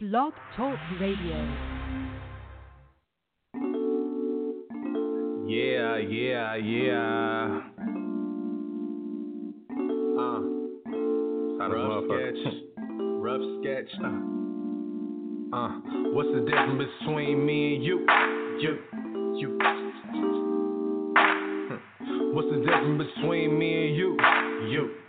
Blog Talk Radio. Yeah, yeah, yeah. Uh, rough sketch. rough sketch. Uh, uh, what's the difference between me and you? You, you. What's the difference between me and you? You, you.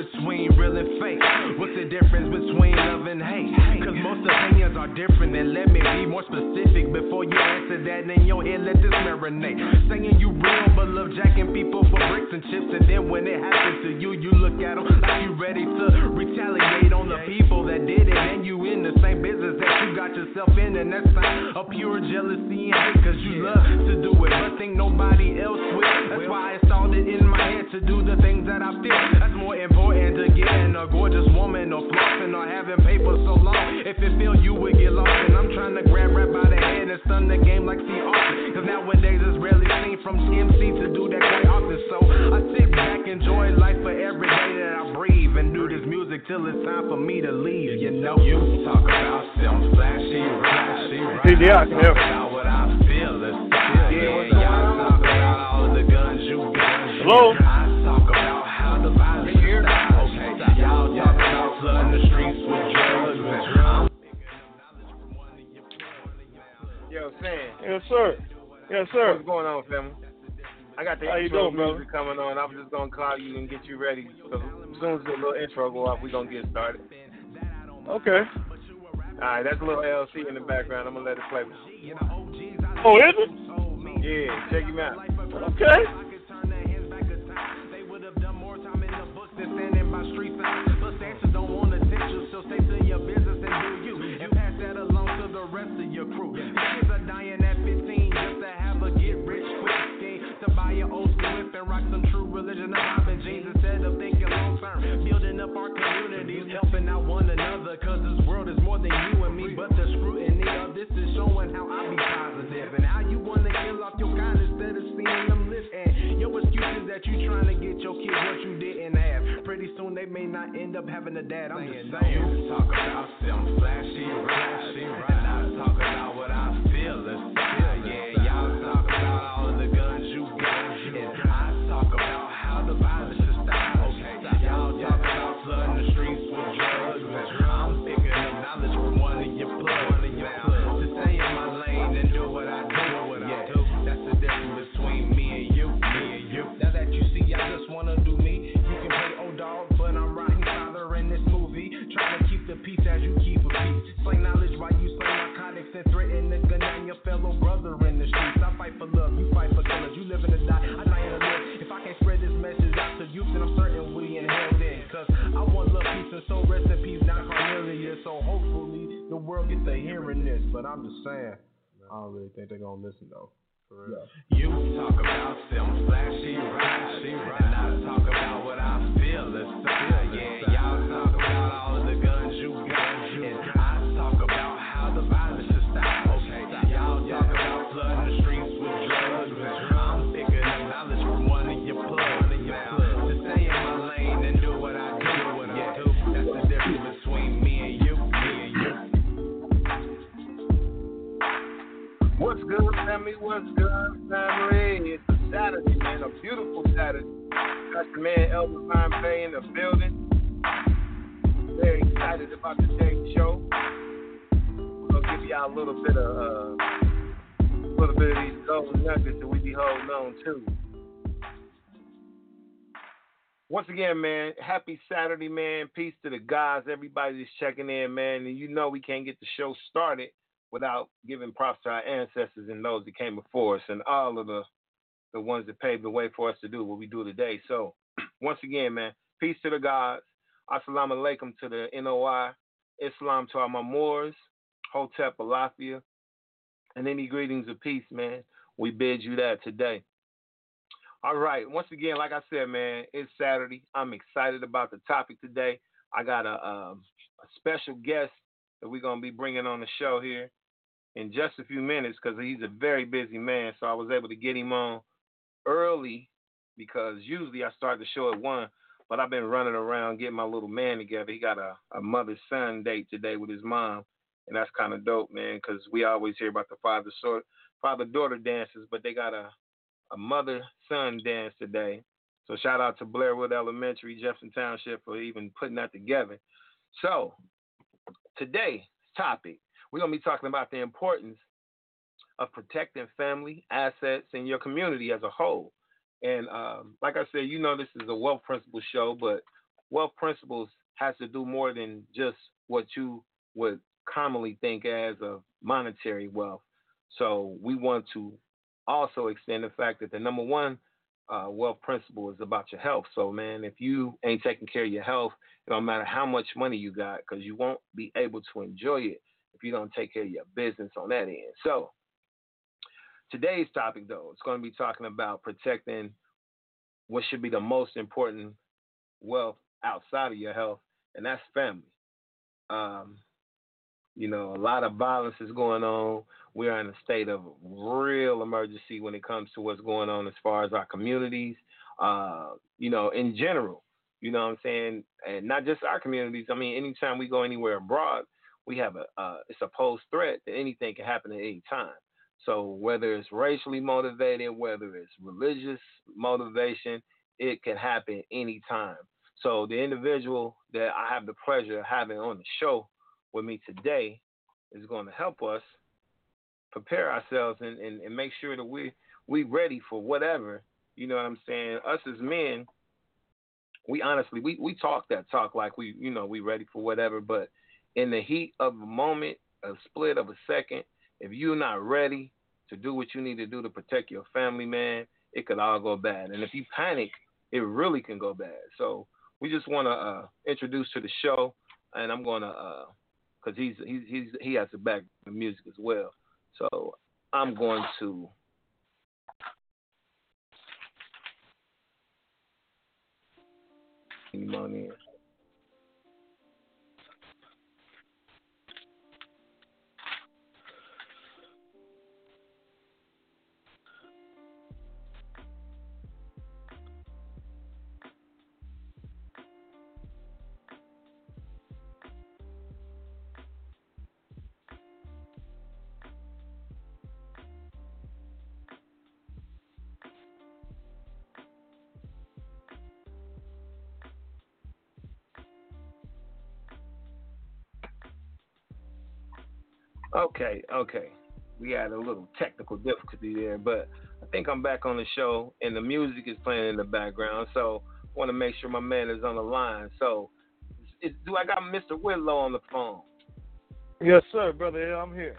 Between real and fake? What's the difference between love and hate? Cause most opinions are different, and let me be more specific before you answer that. In your head, let this marinate. Saying you real, but love jacking people for bricks and chips, and then when it happens to you, you look at them like you ready to retaliate on the people that did it, and you in the same business that you got yourself in, and that's sign of pure jealousy and hate, cause you love to do it, but think nobody else will. That's why I installed it in my head to do the things that I feel. That's more important to getting a gorgeous woman or flossing or having paper so long. If it feel you would get lost, and I'm trying to grab right by the head and stun the game like C. Austin. Cause nowadays it's rarely seen from MC to do that quite often. So I sit back, enjoy life for every day that I breathe, and do this music till it's time for me to leave. You know, you talk about some flashy, flashy, right? Hey, yeah, can help. About what I feel, yeah, yeah, y'all talk about all the guns you got. Hello? Yes, sir. Yes, sir. What's going on, family? I got the How you intro doing, brother? music coming on. I'm just gonna call you and get you ready. So as soon as the little intro go off, we gonna get started. Okay. All right, that's a little LC in the background. I'm gonna let it play. Oh, is it? Yeah, check him out. Okay. They would have done more time in the books than standing by street signs. But don't want attention, so stay to your business scheme. To buy your old school whip and rock some true religion of mobbing jeans instead of thinking long term. Building up our communities, helping out one another. Cause this world is more than you and me. But the scrutiny of this is showing how I be positive. And how you wanna kill off your kind instead of seeing them live. And your excuse is that you trying to get your kids what you didn't have. Pretty soon they may not end up having a dad. I'm just saying. You talk about some flashy, flashy, right? I talk about what I feel. It's the world to hearing this. But I'm just saying, I don't really think they're gonna listen though. You talk about some flashy, flashy, right? And I talk about what I feel. It's yeah, y'all talk about all of the guns What's good, family? It's a Saturday, man. A beautiful Saturday. Got your man Elvis Vine Bay in the building. Very excited about today's show. We're gonna give y'all a little bit of uh, a little bit of these golden nuggets that we be holding on to. Once again, man, happy Saturday, man. Peace to the guys, everybody checking in, man. And you know we can't get the show started without giving props to our ancestors and those that came before us and all of the the ones that paved the way for us to do what we do today. So once again, man, peace to the gods. Assalamu alaikum to the NOI. Islam to our Moors, Hotep Alafia, and any greetings of peace, man. We bid you that today. All right. Once again, like I said, man, it's Saturday. I'm excited about the topic today. I got a, um, a special guest that we're gonna be bringing on the show here in just a few minutes because he's a very busy man. So I was able to get him on early because usually I start the show at one, but I've been running around getting my little man together. He got a, a mother son date today with his mom, and that's kind of dope, man. Because we always hear about the father son father daughter dances, but they got a a mother son dance today. So shout out to Blairwood Elementary, Jefferson Township for even putting that together. So today's topic, we're gonna be talking about the importance of protecting family, assets, and your community as a whole. And um, like I said, you know this is a wealth principles show, but wealth principles has to do more than just what you would commonly think as of monetary wealth. So we want to also extend the fact that the number one uh, wealth principle is about your health. So man, if you ain't taking care of your health, it don't matter how much money you got, because you won't be able to enjoy it if you don't take care of your business on that end. So today's topic though, it's going to be talking about protecting what should be the most important wealth outside of your health, and that's family. Um, you know, a lot of violence is going on. We are in a state of real emergency when it comes to what's going on as far as our communities, uh, you know, in general. You know what I'm saying? And not just our communities. I mean, anytime we go anywhere abroad, we have a uh, it's a posed threat that anything can happen at any time. So whether it's racially motivated, whether it's religious motivation, it can happen anytime. So the individual that I have the pleasure of having on the show with me today is going to help us prepare ourselves and, and, and make sure that we we ready for whatever. You know what I'm saying? Us as men, we honestly we, we talk that talk like we you know we ready for whatever, but in the heat of a moment, a split of a second, if you're not ready to do what you need to do to protect your family, man, it could all go bad. And if you panic, it really can go bad. So we just want to uh, introduce to the show, and I'm going to uh, because he's he's he's he has a back in music as well. So I'm going to. Okay, okay. We had a little technical difficulty there, but I think I'm back on the show and the music is playing in the background. So I want to make sure my man is on the line. So is, do I got Mr. Whitlow on the phone? Yes, sir, brother. I'm here.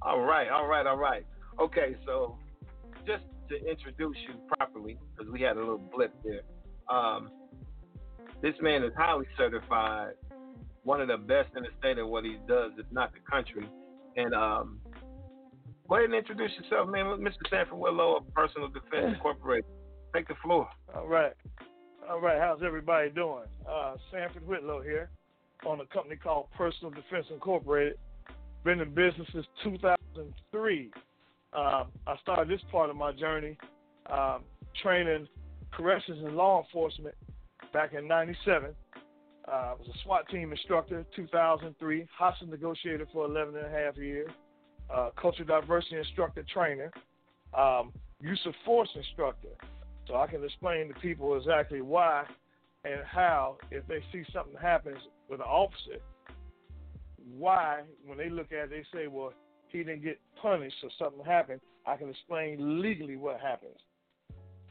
All right, all right, all right. Okay, so just to introduce you properly, because we had a little blip there. Um, this man is highly certified one of the best in the state of what he does, if not the country. And um, go ahead and introduce yourself, man. Mr. Sanford Whitlow of Personal Defense Incorporated. Take the floor. All right. All right. How's everybody doing? Uh, Sanford Whitlow here on a company called Personal Defense Incorporated. Been in business since 2003. Um, I started this part of my journey um, training corrections and law enforcement back in 97. Uh, I was a SWAT team instructor, 2003, hostage negotiator for 11 and a half years, uh, cultural diversity instructor trainer, um, use of force instructor. So I can explain to people exactly why and how, if they see something happens with an officer, why, when they look at it, they say, well, he didn't get punished or something happened. I can explain legally what happens.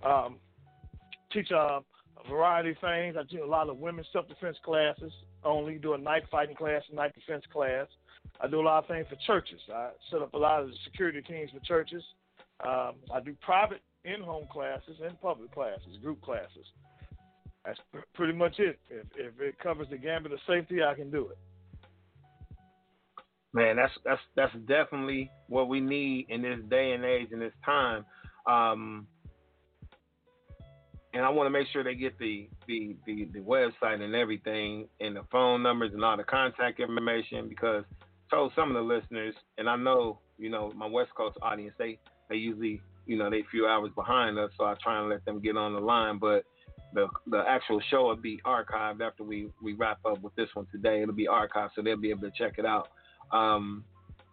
Um, teach uh, a variety of things. I do a lot of women's self defense classes only, do a night fighting class, a night defense class. I do a lot of things for churches. I set up a lot of security teams for churches. Um, I do private in home classes and public classes, group classes. That's pr- pretty much it. If, if it covers the gambit of safety, I can do it. Man, that's that's that's definitely what we need in this day and age in this time. Um, and I want to make sure they get the, the, the the website and everything and the phone numbers and all the contact information because I told some of the listeners and I know you know my West Coast audience they they usually you know they few hours behind us so I try and let them get on the line but the the actual show will be archived after we we wrap up with this one today. It'll be archived, so they'll be able to check it out. Um,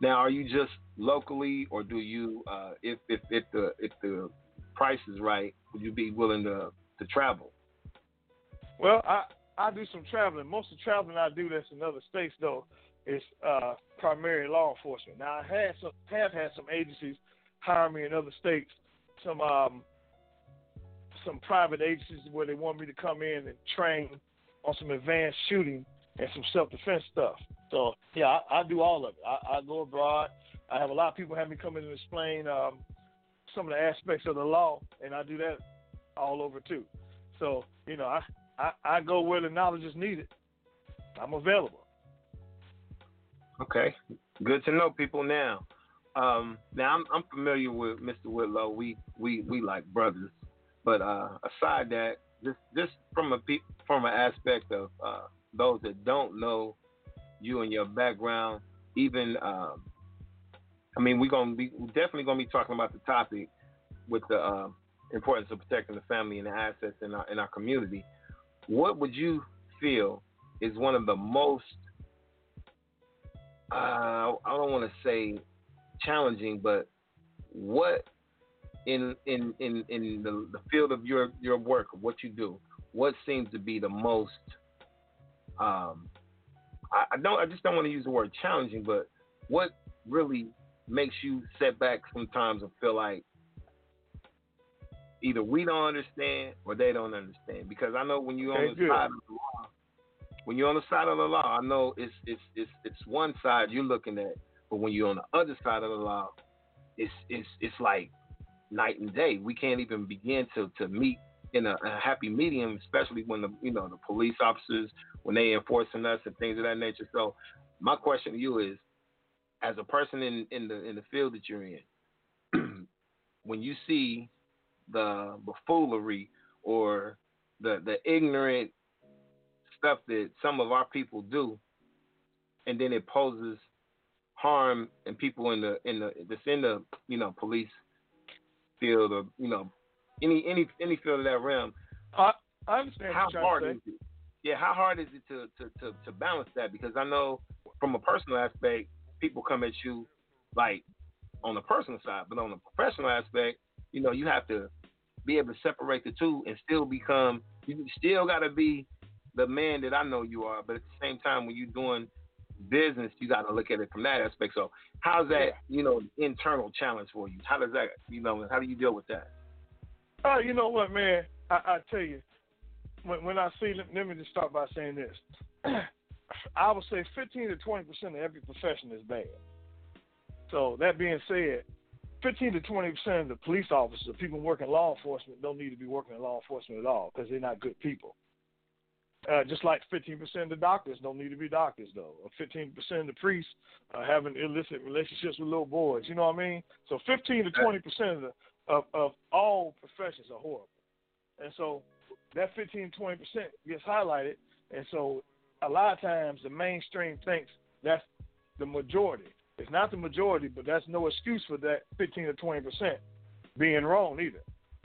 now, are you just locally, or do you, uh, if if if the if the price is right, would you be willing to to travel? Well, I I do some traveling. Most of the traveling I do that's in other states though is uh, primarily law enforcement. Now I had some have had some agencies hire me in other states, some um, some private agencies where they want me to come in and train on some advanced shooting and some self defense stuff. So yeah, I, I do all of it. I, I, go abroad. I have a lot of people have me come in and explain um, some of the aspects of the law, and I do that all over too. So you know, I, I, I go where the knowledge is needed. I'm available. Okay, good to know people now. Um, now I'm, I'm familiar with Mr. Whitlow. We we we like brothers. But uh, aside that, just just from a from an aspect of uh, those that don't know you and your background, even um, I mean, we're gonna be we're definitely gonna be talking about the topic with the uh, importance of protecting the family and the assets in our in our community. What would you feel is one of the most uh, I don't want to say challenging, but what in in in in the, the field of your your work, what you do, what seems to be the most um, I, I don't I just don't want to use the word challenging, but what really makes you set back sometimes and feel like either we don't understand or they don't understand. Because I know when you're on the good. side of the law, when you're on the side of the law, I know it's it's it's it's one side you're looking at, but when you're on the other side of the law, it's it's it's like night and day. We can't even begin to to meet in a, a, happy medium, especially when the you know the police officers when they enforcing us and things of that nature. So my question to you is, as a person in in the in the field that you're in, when you see the buffoonery or the the ignorant stuff that some of our people do, and then it poses harm and people in the in the that's in the you know police field or you know any any any field of that realm. I I understand. How hard is it? Yeah, how hard is it to, to, to, to balance that? Because I know from a personal aspect, people come at you like on the personal side, but on the professional aspect, you know, you have to be able to separate the two and still become. You still got to be the man that I know you are, but at the same time, when you're doing business, you got to look at it from that aspect. So, how's that, you know, internal challenge for you? How does that, you know, how do you deal with that? Oh, you know what, man? I, I tell you, when, when I see, let, let me just start by saying this. I would say 15 to 20 percent of every profession is bad. So that being said, 15 to 20 percent of the police officers, people working law enforcement, don't need to be working in law enforcement at all because they're not good people. Uh, just like 15% of the doctors don't need to be doctors, though. Or 15% of the priests uh, having illicit relationships with little boys. You know what I mean? So 15 to 20% of, the, of, of all professions are horrible. And so that 15 20 percent gets highlighted, and so a lot of times the mainstream thinks that's the majority. It's not the majority, but that's no excuse for that 15 to 20 percent being wrong either.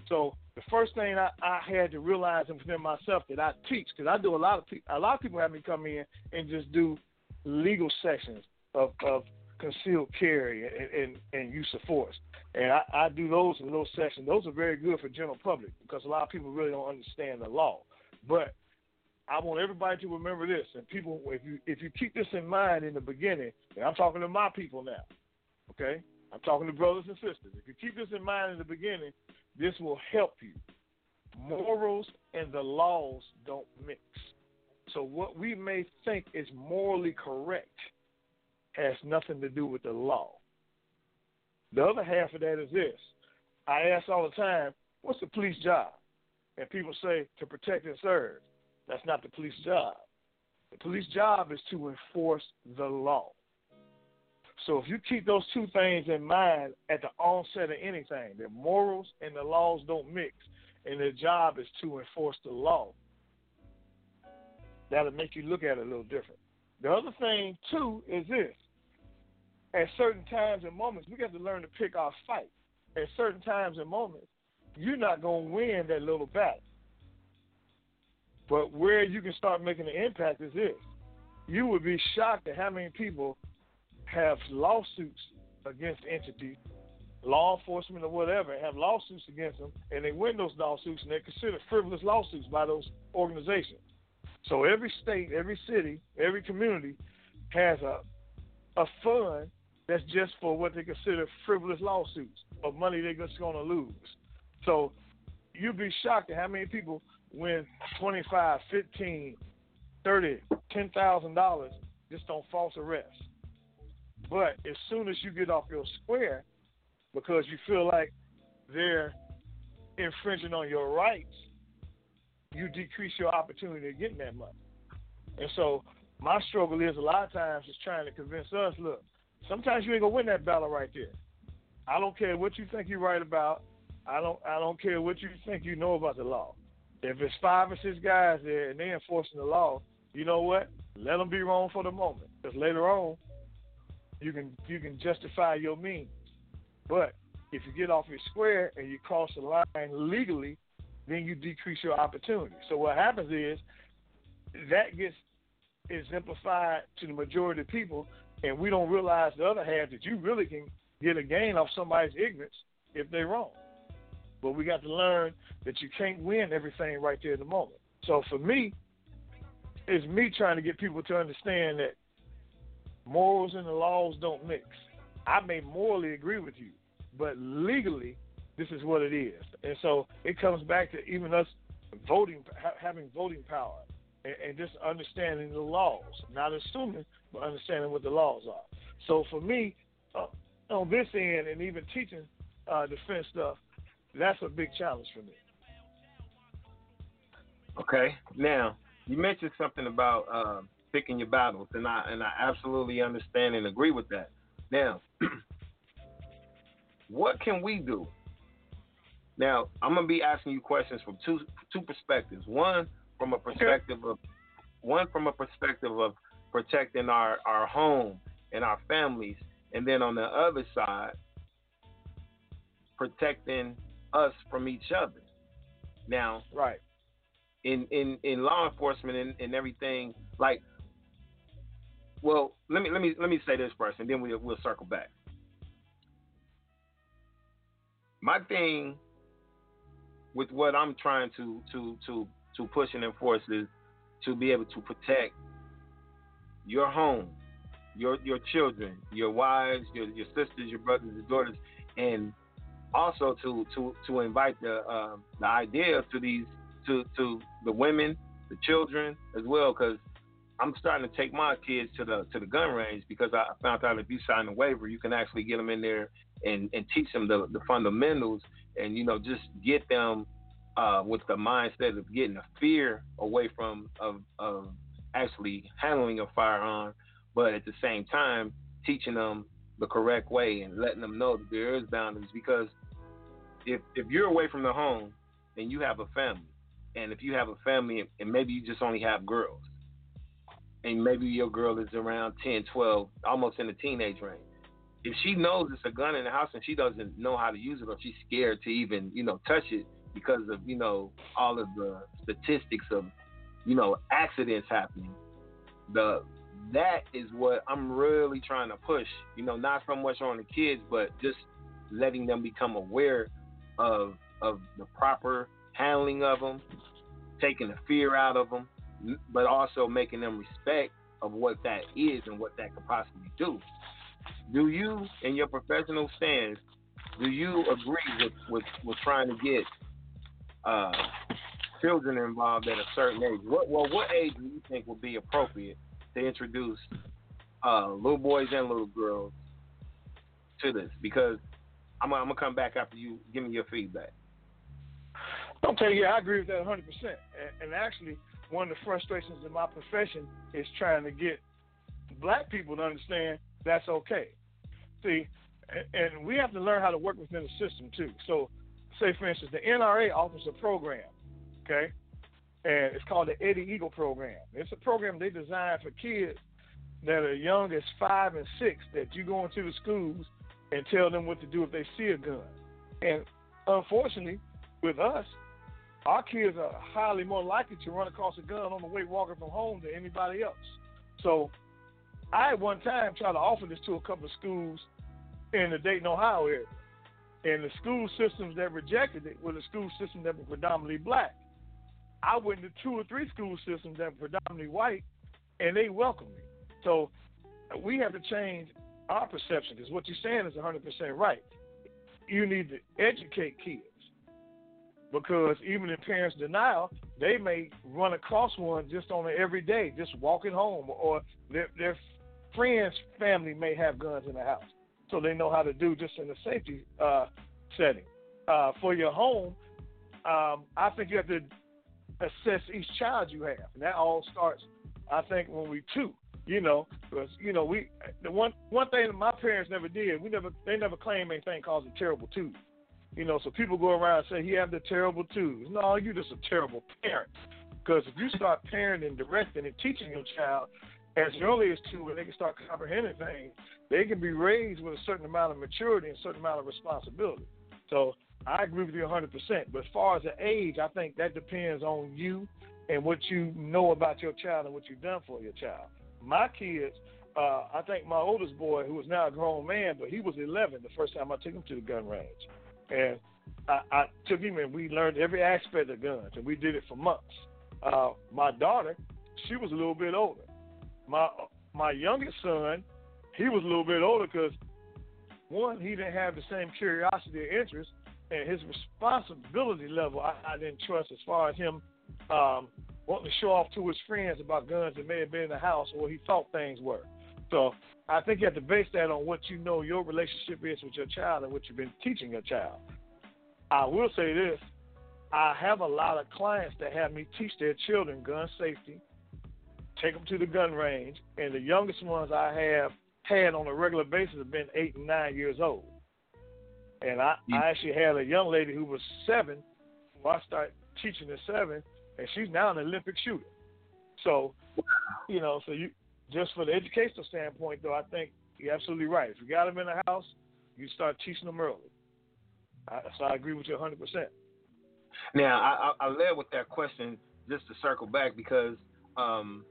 So the first thing I, I had to realize within myself that I teach, because I do a lot of pe- a lot of people have me come in and just do legal sections of, of concealed carry and, and, and use of force. And I, I do those in those sessions. Those are very good for general public because a lot of people really don't understand the law. But I want everybody to remember this, and people, if you if you keep this in mind in the beginning, and I'm talking to my people now, okay? I'm talking to brothers and sisters. If you keep this in mind in the beginning, this will help you. Morals and the laws don't mix. So what we may think is morally correct has nothing to do with the law. The other half of that is this. I ask all the time, what's the police job? And people say to protect and serve. That's not the police job. The police job is to enforce the law. So if you keep those two things in mind at the onset of anything, the morals and the laws don't mix, and their job is to enforce the law, that'll make you look at it a little different. The other thing too is this: at certain times and moments, we got to learn to pick our fight. At certain times and moments, you're not going to win that little battle. But where you can start making an impact is this. You would be shocked at how many people have lawsuits against entities, law enforcement or whatever, have lawsuits against them, and they win those lawsuits, and they're considered frivolous lawsuits by those organizations. So every state, every city, every community has a a fund that's just for what they consider frivolous lawsuits of money they're just going to lose. So you'd be shocked at how many people win 25, 15, 30, $10,000 just on false arrest. But as soon as you get off your square because you feel like they're infringing on your rights, you decrease your opportunity of getting that money. And so my struggle is a lot of times is trying to convince us, look, sometimes you ain't gonna win that battle right there. I don't care what you think you're right about. I don't I don't care what you think you know about the law. If it's five or six guys there and they're enforcing the law, you know what? Let them be wrong for the moment, because later on, you can you can justify your means. But if you get off your square and you cross the line legally, then you decrease your opportunity. So what happens is that gets exemplified to the majority of people, and we don't realize the other half that you really can get a gain off somebody's ignorance if they're wrong. But we got to learn that you can't win everything right there in the moment. So for me, it's me trying to get people to understand that morals and the laws don't mix. I may morally agree with you, but legally, this is what it is. And so it comes back to even us voting, having voting power and, and just understanding the laws, not assuming, but understanding what the laws are. So for me, uh, on this end, and even teaching uh, defense stuff, that's a big challenge for me. Okay, now you mentioned something about uh, picking your battles, and I and I absolutely understand and agree with that. Now, what can we do? Now, I'm gonna be asking you questions from two two perspectives. One, from a perspective of one from a perspective of protecting our, our home and our families, and then on the other side, protecting us from each other. Now, right in in in law enforcement and, and everything, like, well, let me let me let me say this first, and then we we'll circle back. My thing with what I'm trying to to to to push and enforce is to be able to protect your home, your your children, your wives, your your sisters, your brothers, your daughters, and also to to to invite the uh, the idea to these to to the women, the children as well, because I'm starting to take my kids to the to the gun range because I found out if you sign a waiver, you can actually get them in there and and teach them the the fundamentals and you know just get them uh, with the mindset of getting a fear away from of, of actually handling a firearm, but at the same time teaching them the correct way and letting them know that there is boundaries. Because if if you're away from the home and you have a family, and if you have a family and maybe you just only have girls, and maybe your girl is around 10, 12, almost in the teenage range. If she knows it's a gun in the house and she doesn't know how to use it or she's scared to even, you know, touch it, because of you know all of the statistics of you know accidents happening. The that is what I'm really trying to push. You know, not so much on the kids, but just letting them become aware of of the proper handling of them, taking the fear out of them, but also making them respect of what that is and what that could possibly do. Do you, in your professional stance, do you agree with, with, with trying to get uh, children involved at a certain age. What well, what age do you think would be appropriate to introduce uh, little boys and little girls to this? Because I'm, I'm gonna come back after you give me your feedback. I'm telling you, I agree with that 100. percent And actually, one of the frustrations in my profession is trying to get black people to understand that's okay. See, and we have to learn how to work within the system too. So say, for instance, the NRA offers a program, okay, and it's called the Eddie Eagle program. It's a program they designed for kids that are young as five and six that you go into the schools and tell them what to do if they see a gun. And unfortunately, with us, our kids are highly more likely to run across a gun on the way walking from home than anybody else. So I at one time tried to offer this to a couple of schools in the Dayton, Ohio area. And the school systems that rejected it were the school systems that were predominantly black. I went to two or three school systems that were predominantly white, and they welcomed me. So we have to change our perception because what you're saying is 100% right. You need to educate kids because even in parents' denial, they may run across one just on an everyday, just walking home, or their, their friends' family may have guns in the house, so they know how to do just in a safety uh, setting. Uh, for your home, um, I think you have to assess each child you have, and that all starts, I think, when we two. You know, because you know we the one one thing that my parents never did, we never they never claimed anything caused a terrible two. You know, so people go around and say he have the terrible twos. No, you just a terrible parent. Because if you start parenting, directing, and teaching your child as early as two, when they can start comprehending things, they can be raised with a certain amount of maturity and a certain amount of responsibility. So I agree with you 100%. But as far as the age, I think that depends on you and what you know about your child and what you've done for your child. My kids, uh, I think my oldest boy, who is now a grown man, but he was 11 the first time I took him to the gun range. And I, I took him and we learned every aspect of guns, and we did it for months. Uh, my daughter, she was a little bit older. My my youngest son, he was a little bit older because one, he didn't have the same curiosity or interest, and his responsibility level I, I didn't trust as far as him um, wanting to show off to his friends about guns that may have been in the house or he thought things were. So I think you have to base that on what you know your relationship is with your child and what you've been teaching your child. I will say this I have a lot of clients that have me teach their children gun safety, take them to the gun range, and the youngest ones I have had on a regular basis have been eight and nine years old. And I, mm. I actually had a young lady who was seven. Who I started teaching at seven, and she's now an Olympic shooter. So, you know, so you just for the educational standpoint, though, I think you're absolutely right. If you got them in the house, you start teaching them early. I, so I agree with you 100%. Now, I, I, I led with that question just to circle back because, um,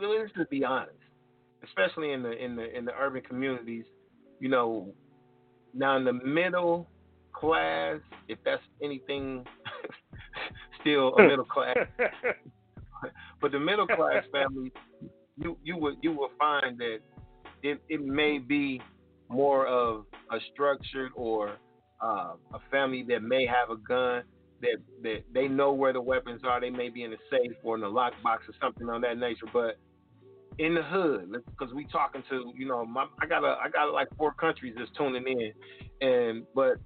let's just be honest, especially in the in the in the urban communities, you know, now in the middle class, if that's anything, still a middle class. but the middle class family, you you would you will find that it it may be more of a structured or uh, a family that may have a gun that that they know where the weapons are. They may be in a safe or in a lockbox or something on that nature. But in the hood, because we talking to you know, my, I got a I got like four countries that's tuning in, and but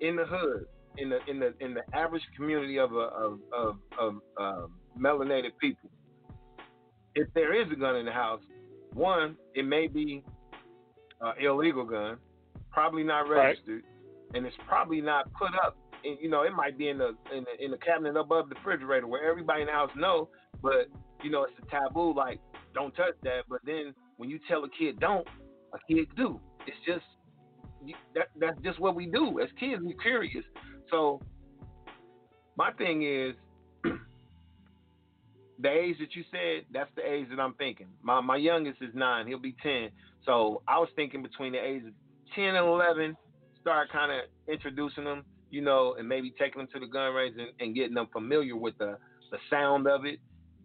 in the hood, in the in the in the average community of a of of, of um, melanated people, if there is a gun in the house, one, it may be an illegal gun, probably not registered, right. and it's probably not put up. In, you know, it might be in the, in the in the cabinet above the refrigerator where everybody in the house know, but you know it's a taboo. Like, don't touch that. But then when you tell a kid don't, a kid do. It's just that that's just what we do as kids. We're curious. So my thing is the age that you said, that's the age that I'm thinking. My my youngest is nine, he'll be ten. So I was thinking between the ages of ten and eleven, start kind of introducing them, you know, and maybe taking them to the gun range and, and getting them familiar with the the sound of it,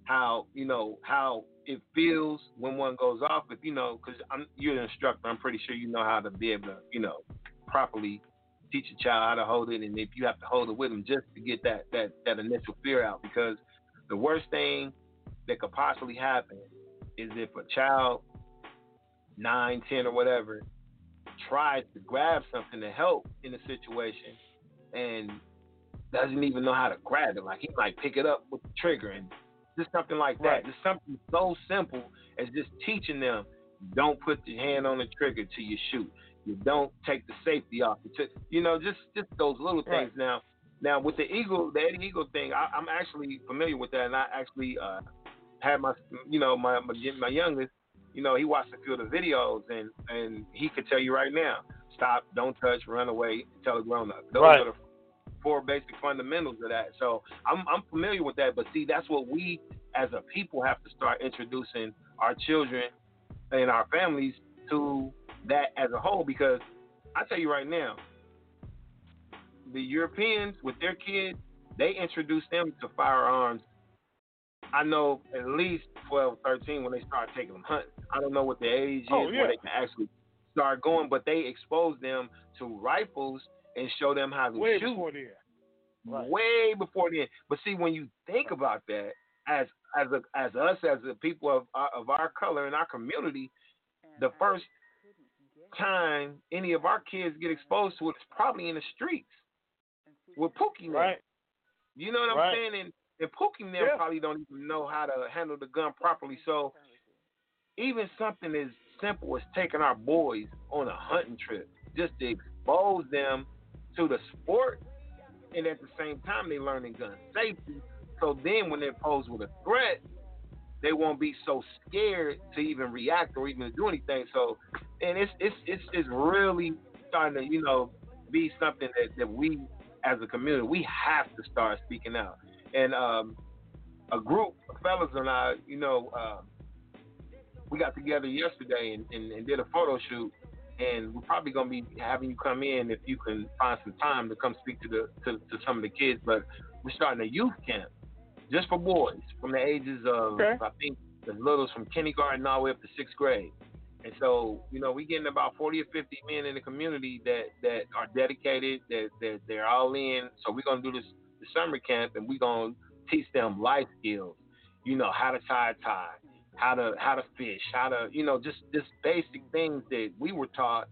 how you know how it feels when one goes off. If you know, because I'm you're an instructor, I'm pretty sure you know how to be able to, you know, properly teach a child how to hold it, and if you have to hold it with them just to get that that that initial fear out, because the worst thing that could possibly happen is if a child, nine, ten, or whatever, tries to grab something to help in a situation and doesn't even know how to grab it. Like he might pick it up with the trigger and just something like that. Right. Just something so simple as just teaching them don't put your hand on the trigger till you shoot. You don't take the safety off. You know, just just those little things. Right. Now, now with the eagle, the Eddie Eagle thing, I, am actually familiar with that, and I actually uh, had my, you know, my my youngest, you know, he watched a few of the videos, and and he could tell you right now, stop, don't touch, run away, tell a grown up. Those right. are the four basic fundamentals of that. So I'm I'm familiar with that. But see, that's what we as a people have to start introducing our children and our families to that as a whole. Because I tell you right now, the Europeans with their kids, they introduce them to firearms. I know at least 12, 13 when they start taking them hunting. I don't know what the age Oh, is yeah. where they can actually start going, but they expose them to rifles and show them how to Way shoot before then. Right. way before then. But see, when you think about that, as as a, as us as the people of our, of our color in our community, the mm-hmm. first time any of our kids get exposed to it is probably in the streets with Pookie. Right. You know what I'm saying? And and Pookie them Yeah. probably don't even know how to handle the gun properly. So even something as simple as taking our boys on a hunting trip just to expose them to the sport and at the same time they learning gun safety. So then when they're posed with a threat, they won't be so scared to even react or even do anything. So and it's it's it's it's really starting to, you know, be something that, that we as a community we have to start speaking out. And um a group of fellas and I, you know, um we got together yesterday and, and, and did a photo shoot and we're probably gonna be having you come in if you can find some time to come speak to the to, to some of the kids. But we're starting a youth camp just for boys from the ages of Okay. I think as little as from kindergarten all the way up to sixth grade. And so, you know, we getting about forty or fifty men in the community that that are dedicated, that that they're all in. So we're gonna do this the summer camp and we're gonna teach them life skills. You know, how to tie a tie, how to how to fish, how to you know just just basic things that we were taught.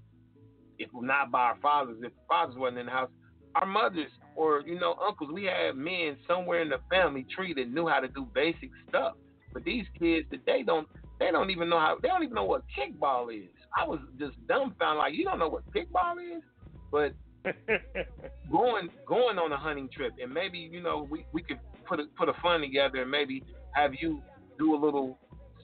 If not by our fathers, if the fathers wasn't in the house, our mothers or you know uncles, we had men somewhere in the family tree that knew how to do basic stuff. But these kids today don't they don't even know how they don't even know what kickball is. I was just dumbfounded, like you don't know what kickball is, but going going on a hunting trip and maybe you know we, we could put a, put a fund together and maybe have you do a little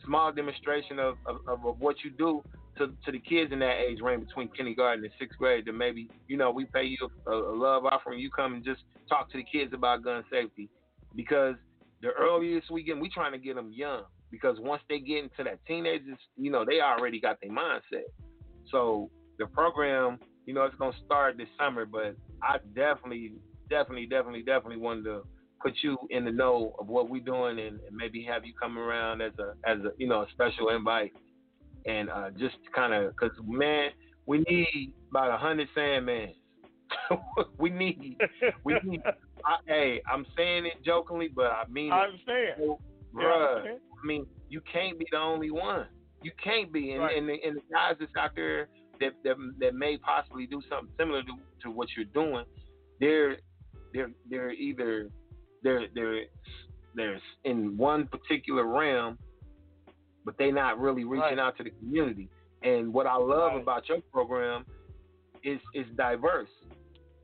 small demonstration of, of, of, what you do to, to the kids in that age range between kindergarten and sixth grade then maybe you know we pay you a, a love offering you come and just talk to the kids about gun safety. Because the earliest we get we trying to get them young because once they get into that teenagers you know they already got their mindset so the program you know, it's gonna start this summer, but I definitely, definitely, definitely, definitely wanted to put you in the know of what we're doing and, and maybe have you come around as a as a you know a special invite and uh, just kind of because man, we need about a hundred Sandmans. we need, we need. I, hey, I'm saying it jokingly, but I mean I it, understand. Yeah, I bruh. understand. I mean, you can't be the only one. You can't be, and, Right. and, the, and the guys that's out there that, that that may possibly do something similar to, to what you're doing, they're they're they're either they're they're they're in one particular realm, but they're not really reaching Right. out to the community. And what I love Right. about your program is is diverse,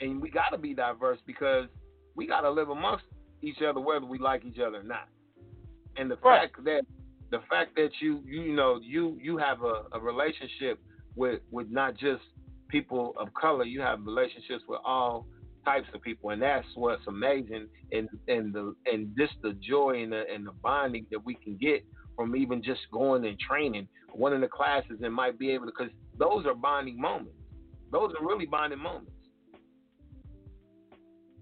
and we got to be diverse because we got to live amongst each other whether we like each other or not. And the Right. fact that the fact that you you know you you have a, a relationship with with not just people of color, you have relationships with all types of people, and that's what's amazing. And and the and just the joy and the and the bonding that we can get from even just going and training one of the classes and might be able to because those are bonding moments. Those are really bonding moments.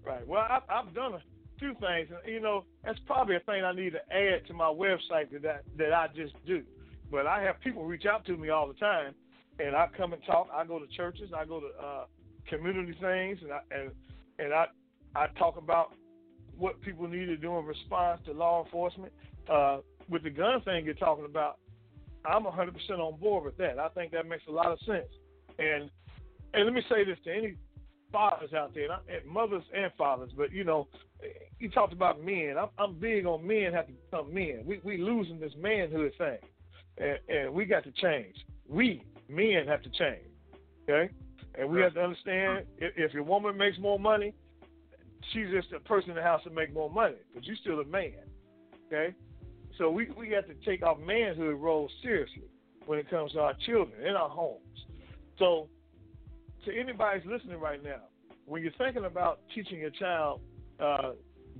Right. Well, I, I've done a few things, you know, that's probably a thing I need to add to my website that I, that I just do. But I have people reach out to me all the time, and I come and talk. I go to churches, I go to uh, community things, and I and and I I talk about what people need to do in response to law enforcement. Uh, with the gun thing you're talking about, I'm 100% on board with that. I think that makes a lot of sense. And and let me say this to any fathers out there, and, I, and mothers and fathers, but you know, you talked about men. I'm, I'm big on men have to become men. We we losing this manhood thing, and, and we got to change. We men have to change, okay? And we have to understand mm-hmm. if, if your woman makes more money, she's just a person in the house to make more money, but you're still a man, okay? So we we have to take our manhood role seriously when it comes to our children in our homes. So to anybody who's listening right now, when you're thinking about teaching your child uh,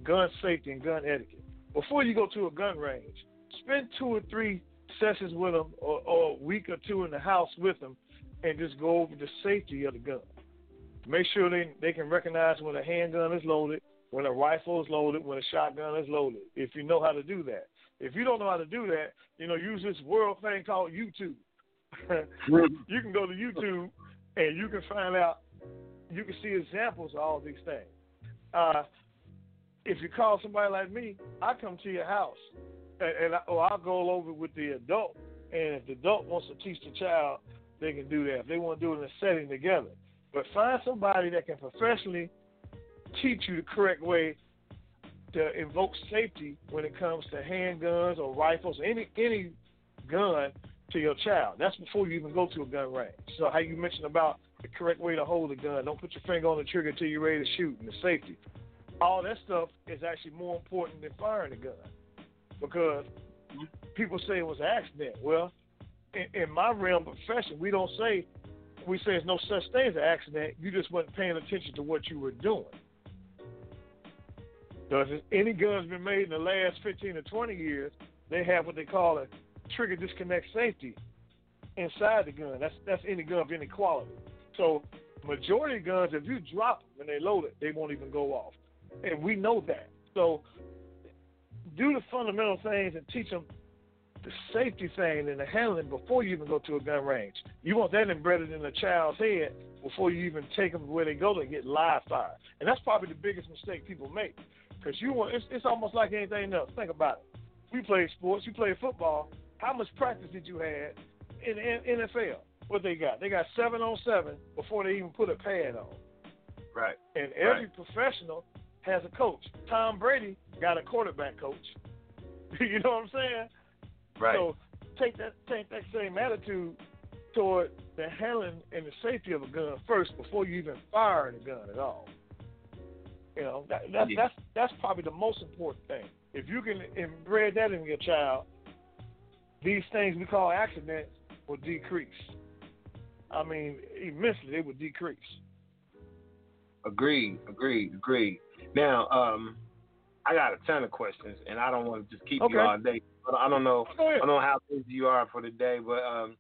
gun safety and gun etiquette, before you go to a gun range, spend two or three sessions with them or, or a week or two in the house with them and just go over the safety of the gun. Make sure they, they can recognize when a handgun is loaded, when a rifle is loaded, when a shotgun is loaded, if you know how to do that. If you don't know how to do that, you know, use this world thing called YouTube. you can go to YouTube and you can find out, you can see examples of all these things. Uh, if you call somebody like me, I come to your house and, and I, or I'll go over with the adult. And if the adult wants to teach the child, they can do that. If they want to do it in a setting together, but find somebody that can professionally teach you the correct way to invoke safety when it comes to handguns or rifles, any any gun to your child. That's before you even go to a gun range. So how you mentioned about the correct way to hold a gun. Don't put your finger on the trigger until you're ready to shoot and the safety. All that stuff is actually more important than firing a gun. Because people say it was an accident. Well, in, in my realm of profession, we don't say we say there's no such thing as an accident. You just weren't paying attention to what you were doing. So if any gun's been made in the last 15 or 20 years, they have what they call a trigger disconnect safety inside the gun. That's that's any gun of any quality. So majority of guns, if you drop them and they load it, they won't even go off, and we know that. So do the fundamental things and teach them the safety thing and the handling before you even go to a gun range. You want that embedded in a child's head before you even take them where they go to get live fire. And that's probably the biggest mistake people make. Because you want it's, it's almost like anything else. Think about it. We played sports. You played football. How much practice did you have in, in NFL? What they got? They got seven on seven before they even put a pad on. Right. And every right. professional has a coach. Tom Brady got a quarterback coach. you know what I'm saying? Right. So take that take that same attitude toward the handling and the safety of a gun first before you even fire the gun at all. You know, that, that Yeah. that's that's probably the most important thing. If you can embed that in your child, these things we call accidents will decrease. I mean, immensely they would decrease. Agreed, agreed, agreed. Now, um, I got a ton of questions, and I don't want to just keep Okay. you all day. I don't know. I don't know how busy you are for the day, but um,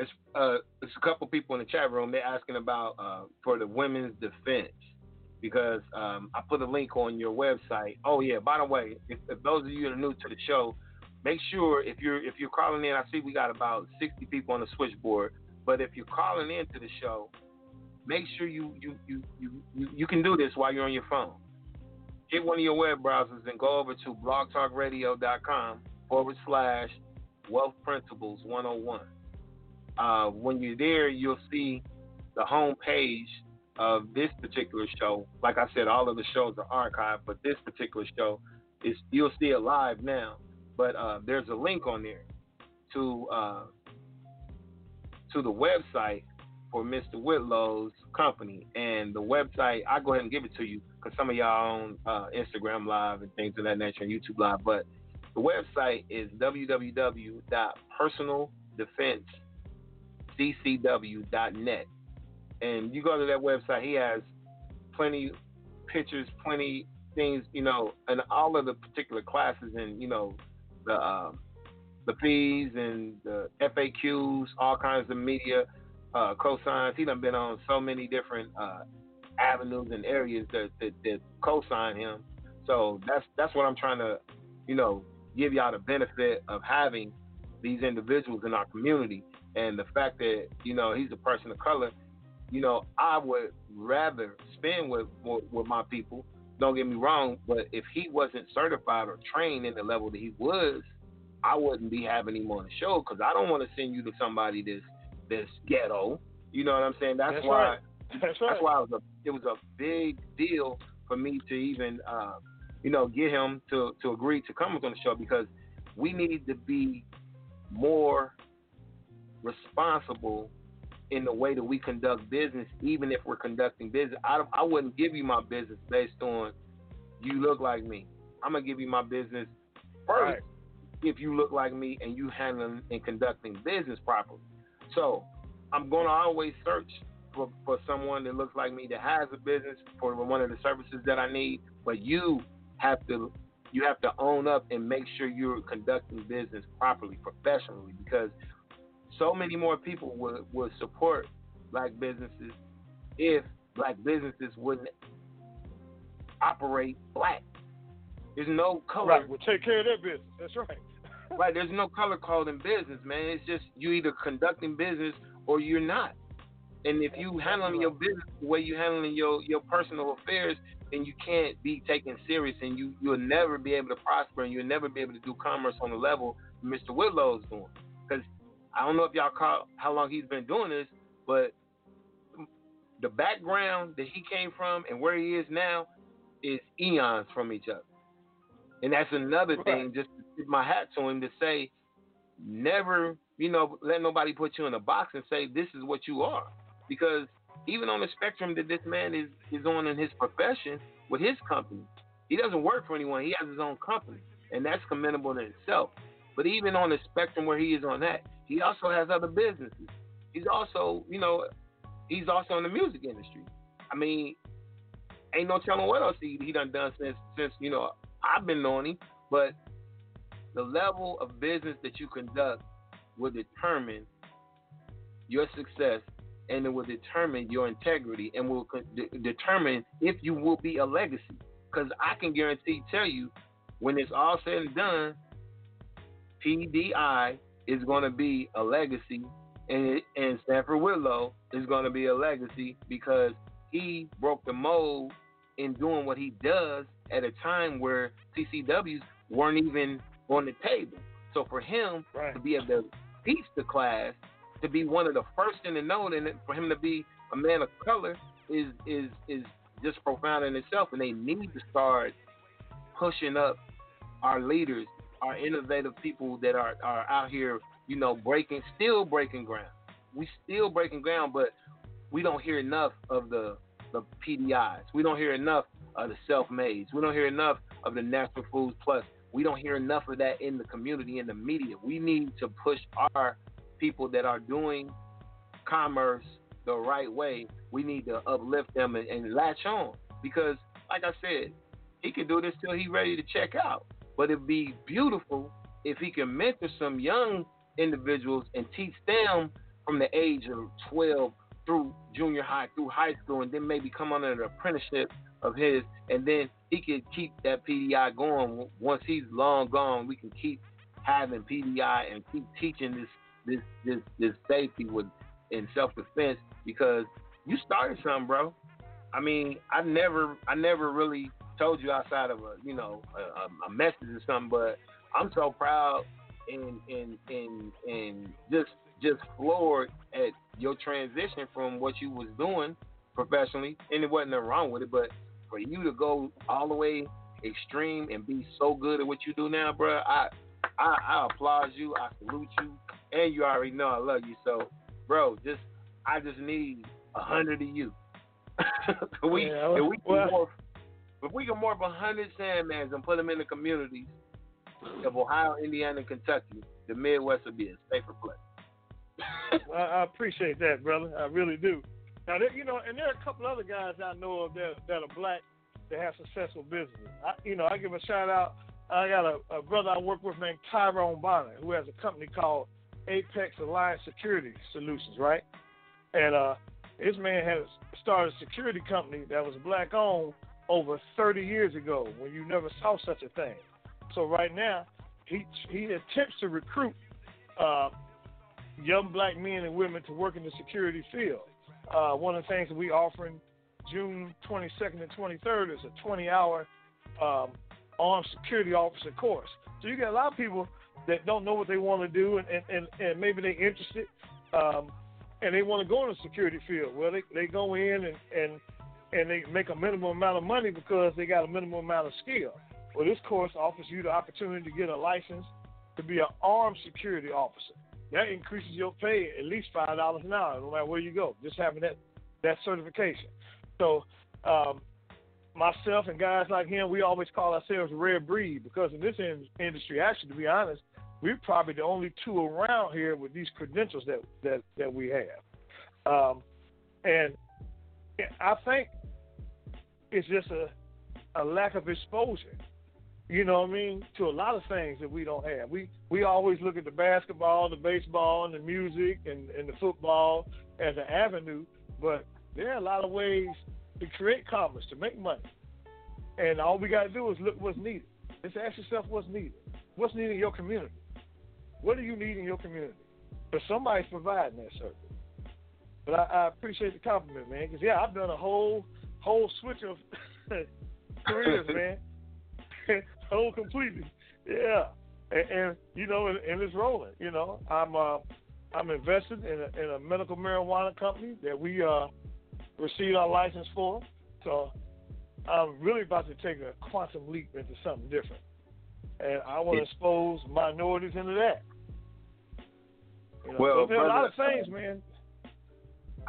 it's uh, it's a couple people in the chat room. They're asking about uh, for the women's defense because um, I put a link on your website. Oh yeah, by the way, if, if those of you that are new to the show, make sure if you're if you're calling in, I see we got about 60 people on the switchboard. But if you're calling in to the show, make sure you you you you you, can do this while you're on your phone. Get one of your web browsers and go over to blogtalkradio.com forward slash wealth principles 101. Uh, when you're there, you'll see the home page of this particular show. Like I said, all of the shows are archived, but this particular show is you'll see it live now. But uh, there's a link on there to uh, to the website for Mr. Whitlow's company. And the website, I'll go ahead and give it to you because some of y'all on uh, Instagram Live and things of that nature and YouTube Live. But the website is www.personaldefenseccw.net. And you go to that website, he has plenty pictures, plenty things, you know, and all of the particular classes and, you know, the um, the fees and the FAQs, all kinds of media uh, cosigns. He done been on so many different uh, avenues and areas that, that that cosign him. So that's that's what I'm trying to, you know, give y'all the benefit of having these individuals in our community and the fact that you know he's a person of color. You know, I would rather spend with with, with my people. Don't get me wrong, but if he wasn't certified or trained in the level that he was, I wouldn't be having him on the show because I don't want to send you to somebody that's that's ghetto. You know what I'm saying? That's, That's why. right. That's right. Why it was a it was a big deal for me to even uh, you know get him to to agree to come on the show because we need to be more responsible in the way that we conduct business, even if we're conducting business. I I wouldn't give you my business based on you look like me. I'm gonna give you my business first Right. if you look like me and you handling and conducting business properly. So I'm gonna always search for, for someone that looks like me that has a business for one of the services that I need, but you have to you have to own up and make sure you're conducting business properly, professionally, because so many more people would, would support black businesses if black businesses wouldn't operate black. There's no color. Right, we'll take care of their business. That's right. right, there's no color code in business, man. It's just you either conducting business or you're not. And if you handling your business the way you handling your, your personal affairs, then you can't be taken serious and you, you'll never be able to prosper and you'll never be able to do commerce on the level Mr. Whitlow's doing. I don't know if y'all caught how long he's been doing this, but the background that he came from and where he is now is eons from each other. And that's another right. thing, just to tip my hat to him to say, never, you know, let nobody put you in a box and say this is what you are. Because even on the spectrum that this man is, is on in his profession with his company, he doesn't work for anyone. He has his own company. And that's commendable in itself. But even on the spectrum where he is on that, he also has other businesses. He's also, you know, he's also in the music industry. I mean, ain't no telling what else he, he done done since since you know I've been knowing him. But the level of business that you conduct will determine your success and it will determine your integrity and will de- determine if you will be a legacy. Because I can guarantee, tell you, when it's all said and done, PDI is going to be a legacy, and and Sanford Whitlow is going to be a legacy because he broke the mold in doing what he does at a time where CCWs weren't even on the table. So for him right. to be able to teach the class, to be one of the first in the know, and for him to be a man of color is is is just profound in itself. And they need to start pushing up our leaders are innovative people that are, are out here, you know, breaking, still breaking ground. We still breaking ground, but we don't hear enough of the the PDIs. We don't hear enough of the self-mades. We don't hear enough of the Natural Foods Plus. We don't hear enough of that in the community, in the media. We need to push our people that are doing commerce the right way. We need to uplift them and, and latch on because, like I said, he can do this till he's ready to check out. But it'd be beautiful if he can mentor some young individuals and teach them from the age of 12 through junior high, through high school, and then maybe come under an apprenticeship of his, and then he could keep that PDI going. Once he's long gone, we can keep having PDI and keep teaching this this this this safety with in self defense because you started something, bro. I mean, I never I never really told you outside of a you know a, a message or something, but I'm so proud and and and and just just floored at your transition from what you was doing professionally, and it wasn't nothing wrong with it, but for you to go all the way extreme and be so good at what you do now, bro, I I, I applaud you, I salute you, and you already know I love you. So, bro, just I just need a hundred of you. we yeah, well, we well, more if we can morph a hundred Sandmans and put them in the communities of Ohio, Indiana, and Kentucky, the Midwest would be a safer place. I, I appreciate that, brother. I really do. Now, there, you know, and there are a couple other guys I know of that that are black that have successful businesses. I, you know, I give a shout out. I got a, a brother I work with named Tyrone Bonner who has a company called Apex Alliance Security Solutions, right? And uh, this man has started a security company that was black owned over 30 years ago when you never saw such a thing. So right now, he he attempts to recruit uh, young black men and women to work in the security field. Uh, one of the things that we offering June 22nd and 23rd is a 20-hour um, armed security officer course. So you got a lot of people that don't know what they want to do, and, and, and, and maybe they're interested, um, and they want to go in the security field. Well, they, they go in and, and and they make a minimum amount of money because they got a minimum amount of skill. Well, this course offers you the opportunity to get a license to be an armed security officer. That increases your pay at least five dollars an hour, no matter where you go. Just having that that certification. So, um, myself and guys like him, we always call ourselves rare breed because in this in- industry, actually, to be honest, we're probably the only two around here with these credentials that that that we have. Um, And I think it's just a a lack of exposure. You know what I mean? To a lot of things that we don't have. We we always look at the basketball, the baseball, and the music and, and the football as an avenue, but there are a lot of ways to create commerce, to make money. And all we got to do is look what's needed. Just ask yourself what's needed. What's needed in your community? What do you need in your community? But somebody's providing that service. But I, I appreciate the compliment, man. Because yeah, I've done a whole whole switch of careers, man. whole completely, yeah. And, and you know, and, and, it's rolling. You know, I'm uh, I'm invested in a, in a medical marijuana company that we uh, received our license for. So I'm really about to take a quantum leap into something different, and I want to expose minorities into that. You know, well, so there are a lot of things, man.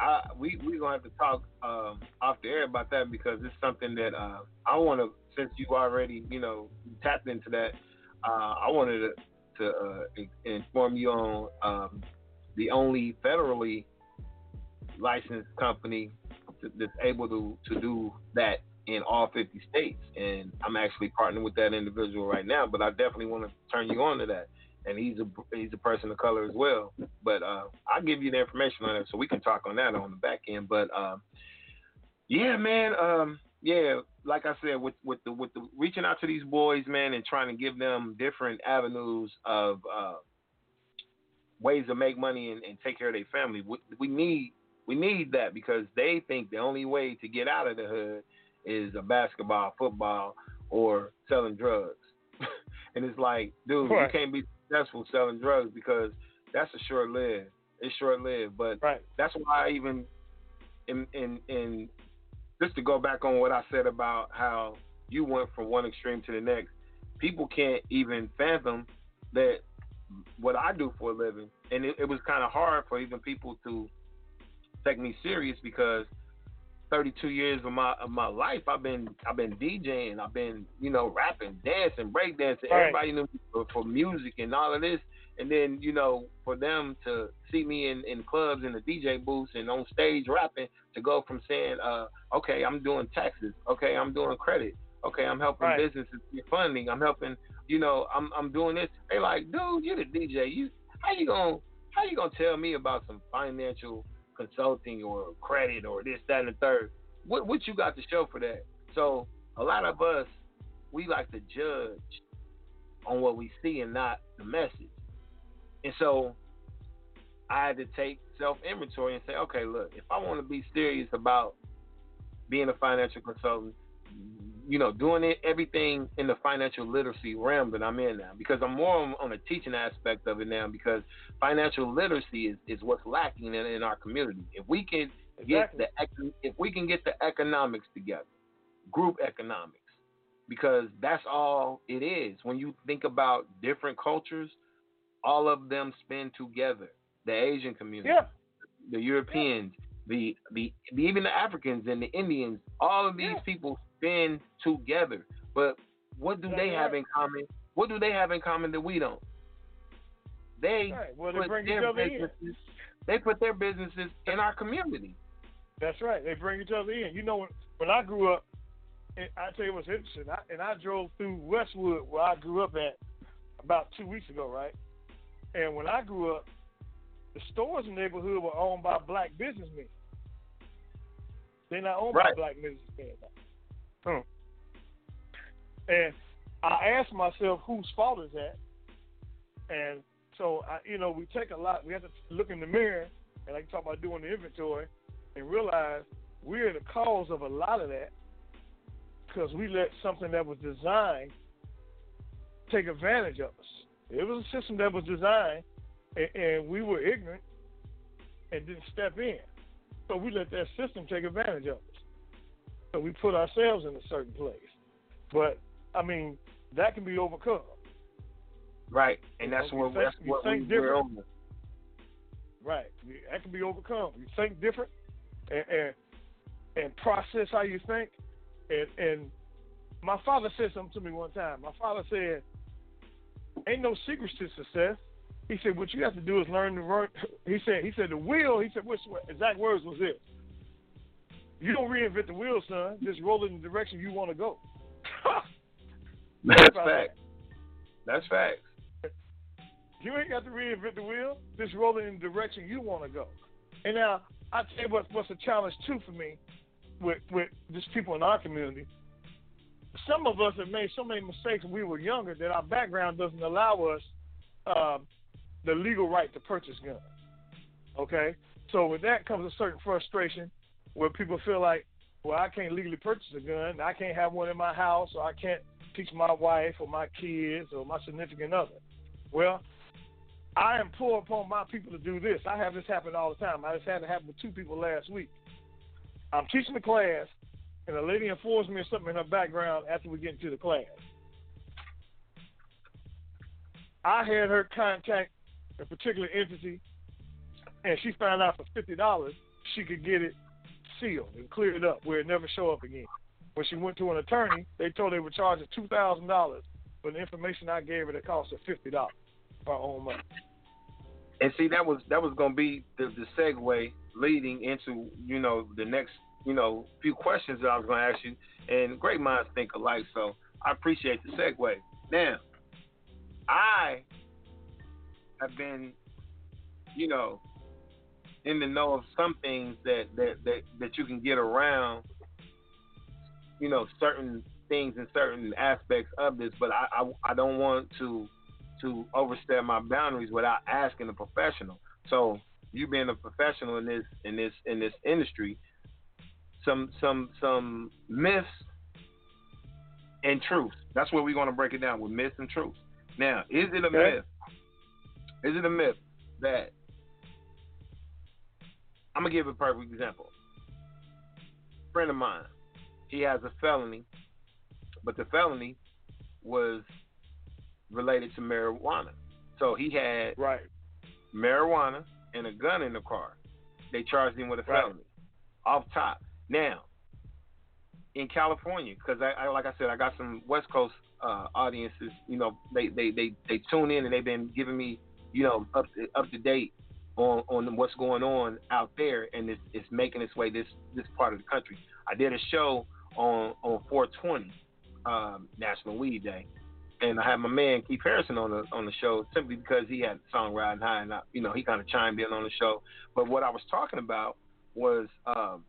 I, we we gonna have to talk um, off the air about that because it's something that uh, I want to. Since you already you know tapped into that, uh, I wanted to, to uh, inform you on um, the only federally licensed company that's able to to do that in all 50 states, and I'm actually partnering with that individual right now. But I definitely want to turn you on to that and he's a he's a person of color as well. But uh, I'll give you the information on it so we can talk on that on the back end. But um, yeah, man, um, yeah, like I said, with with the with the reaching out to these boys, man, and trying to give them different avenues of uh, ways to make money and, and, take care of their family. We, we need we need that because they think the only way to get out of the hood is a basketball, football, or selling drugs. and it's like, dude, you can't be successful selling drugs because that's a short lived. It's short lived, but right. that's why I even in in in just to go back on what I said about how you went from one extreme to the next. People can't even fathom that what I do for a living, and it, it was kind of hard for even people to take me serious because 32 years of my of my life, I've been I've been DJing, I've been you know rapping, dancing, breakdancing. Right. Everybody knew me for, for, music and all of this, and then you know for them to see me in, in clubs in the DJ booths and on stage rapping, to go from saying, uh, okay, I'm doing taxes, okay, I'm doing credit, okay, I'm helping right. businesses get funding, I'm helping, you know, I'm I'm doing this. They like, dude, you're the DJ. You how you gonna how you gonna tell me about some financial consulting or credit or this, that, and the third. What what you got to show for that? So a lot of us we like to judge on what we see and not the message. And so I had to take self inventory and say, okay, look, if I want to be serious about being a financial consultant, you know, doing it, everything in the financial literacy realm that I'm in now, because I'm more on, on the teaching aspect of it now, because financial literacy is, is what's lacking in, in our community. If we can exactly. get the if we can get the economics together, group economics, because that's all it is. When you think about different cultures, all of them spend together. The Asian community, yeah. the Europeans, the, the the even the Africans and the Indians, all of these yeah. people been together. But what do they have in common? What do they have in common that we don't? They right. well, they put their businesses. in. They put their businesses in our community. That's right. They bring each other in. You know, when, when I grew up, I tell you what's interesting. I, and I drove through Westwood, where I grew up at, about two weeks ago, right? And when I grew up, the stores in the neighborhood were owned by black businessmen. They're not owned right. by black businessmen. Hmm. And I asked myself, whose fault is that? And so, I, you know, we take a lot. We have to look in the mirror, and I can talk about doing the inventory, and realize we're the cause of a lot of that because we let something that was designed take advantage of us. It was a system that was designed, and, and we were ignorant and didn't step in. So we let that system take advantage of us. So we put ourselves in a certain place. But I mean, that can be overcome. Right, and that's you what think, that's what think we, different. Right, that can be overcome. You think different, and and, and process how you think. And and my father said something to me one time. My father said, "Ain't no secrets to success." He said, "What you have to do is learn to run." He said, "He said the will." He said, "Which exact words was this?" You don't reinvent the wheel, son. Just roll it in the direction you want to go. That's fact. That's fact. You ain't got to reinvent the wheel. Just roll it in the direction you want to go. And now, I tell you what, what's a challenge too for me with with just people in our community. Some of us have made so many mistakes when we were younger that our background doesn't allow us um, the legal right to purchase guns. Okay, so with that comes a certain frustration where people feel like, well, I can't legally purchase a gun, I can't have one in my house, or I can't teach my wife or my kids or my significant other. Well, I implore upon my people to do this. I have this happen all the time. I just had it happen with two people last week. I'm teaching the class, and a lady informs me of something in her background after we get into the class. I had her contact a particular entity, and she found out for fifty dollars she could get it sealed and cleared it up where it never show up again. When she went to an attorney, they told her they would charging two thousand dollars for the information I gave her that cost her fifty dollars her own money. And see, that was that was gonna be the, the segue leading into you know the next you know few questions that I was gonna ask you. And great minds think alike, so I appreciate the segue. Now, I have been, you know, in the know of some things that that that, that you can get around, you know, certain things and certain aspects of this, but I, I, I don't want to to overstep my boundaries without asking a professional. So you being a professional in this in this in this industry, some some some myths and truths. That's where we're going to break it down with myths and truths. Now, is it a Okay. myth? Is it a myth that I'm gonna give a perfect example. friend of mine, he has a felony, but the felony was related to marijuana. So he had Right. marijuana and a gun in the car. They charged him with a Right. felony off top. Now, in California, because I, I like I said, I got some West Coast uh, audiences. You know, they, they they they tune in and they've been giving me you know up to, up to date on on what's going on out there, and it's it's making its way this this part of the country. I did a show on on 420 um, National Weed Day, and I had my man Keith Harrison on the on the show simply because he had the song Riding High, and I, you know he kind of chimed in on the show. But what I was talking about was um,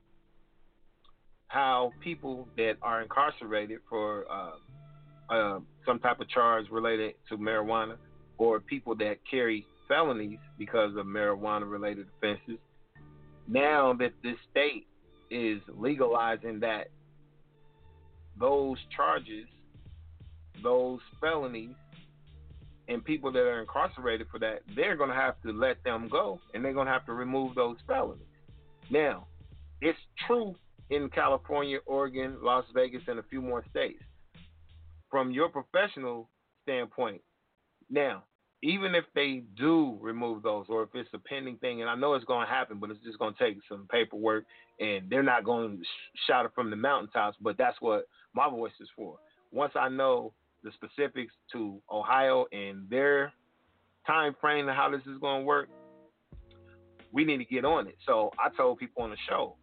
how people that are incarcerated for uh, uh, some type of charge related to marijuana, or people that carry felonies because of marijuana related offenses, now that this state is legalizing that those charges, those felonies, and people that are incarcerated for that, they're going to have to let them go and they're going to have to remove those felonies. Now, it's true in California, Oregon, Las Vegas, and a few more states. From your professional standpoint, now, even if they do remove those, or if it's a pending thing, and I know it's going to happen, but it's just going to take some paperwork, and they're not going to shout it from the mountaintops, but that's what my voice is for. Once I know the specifics to Ohio and their time frame and how this is going to work, we need to get on it. So I told people on the show,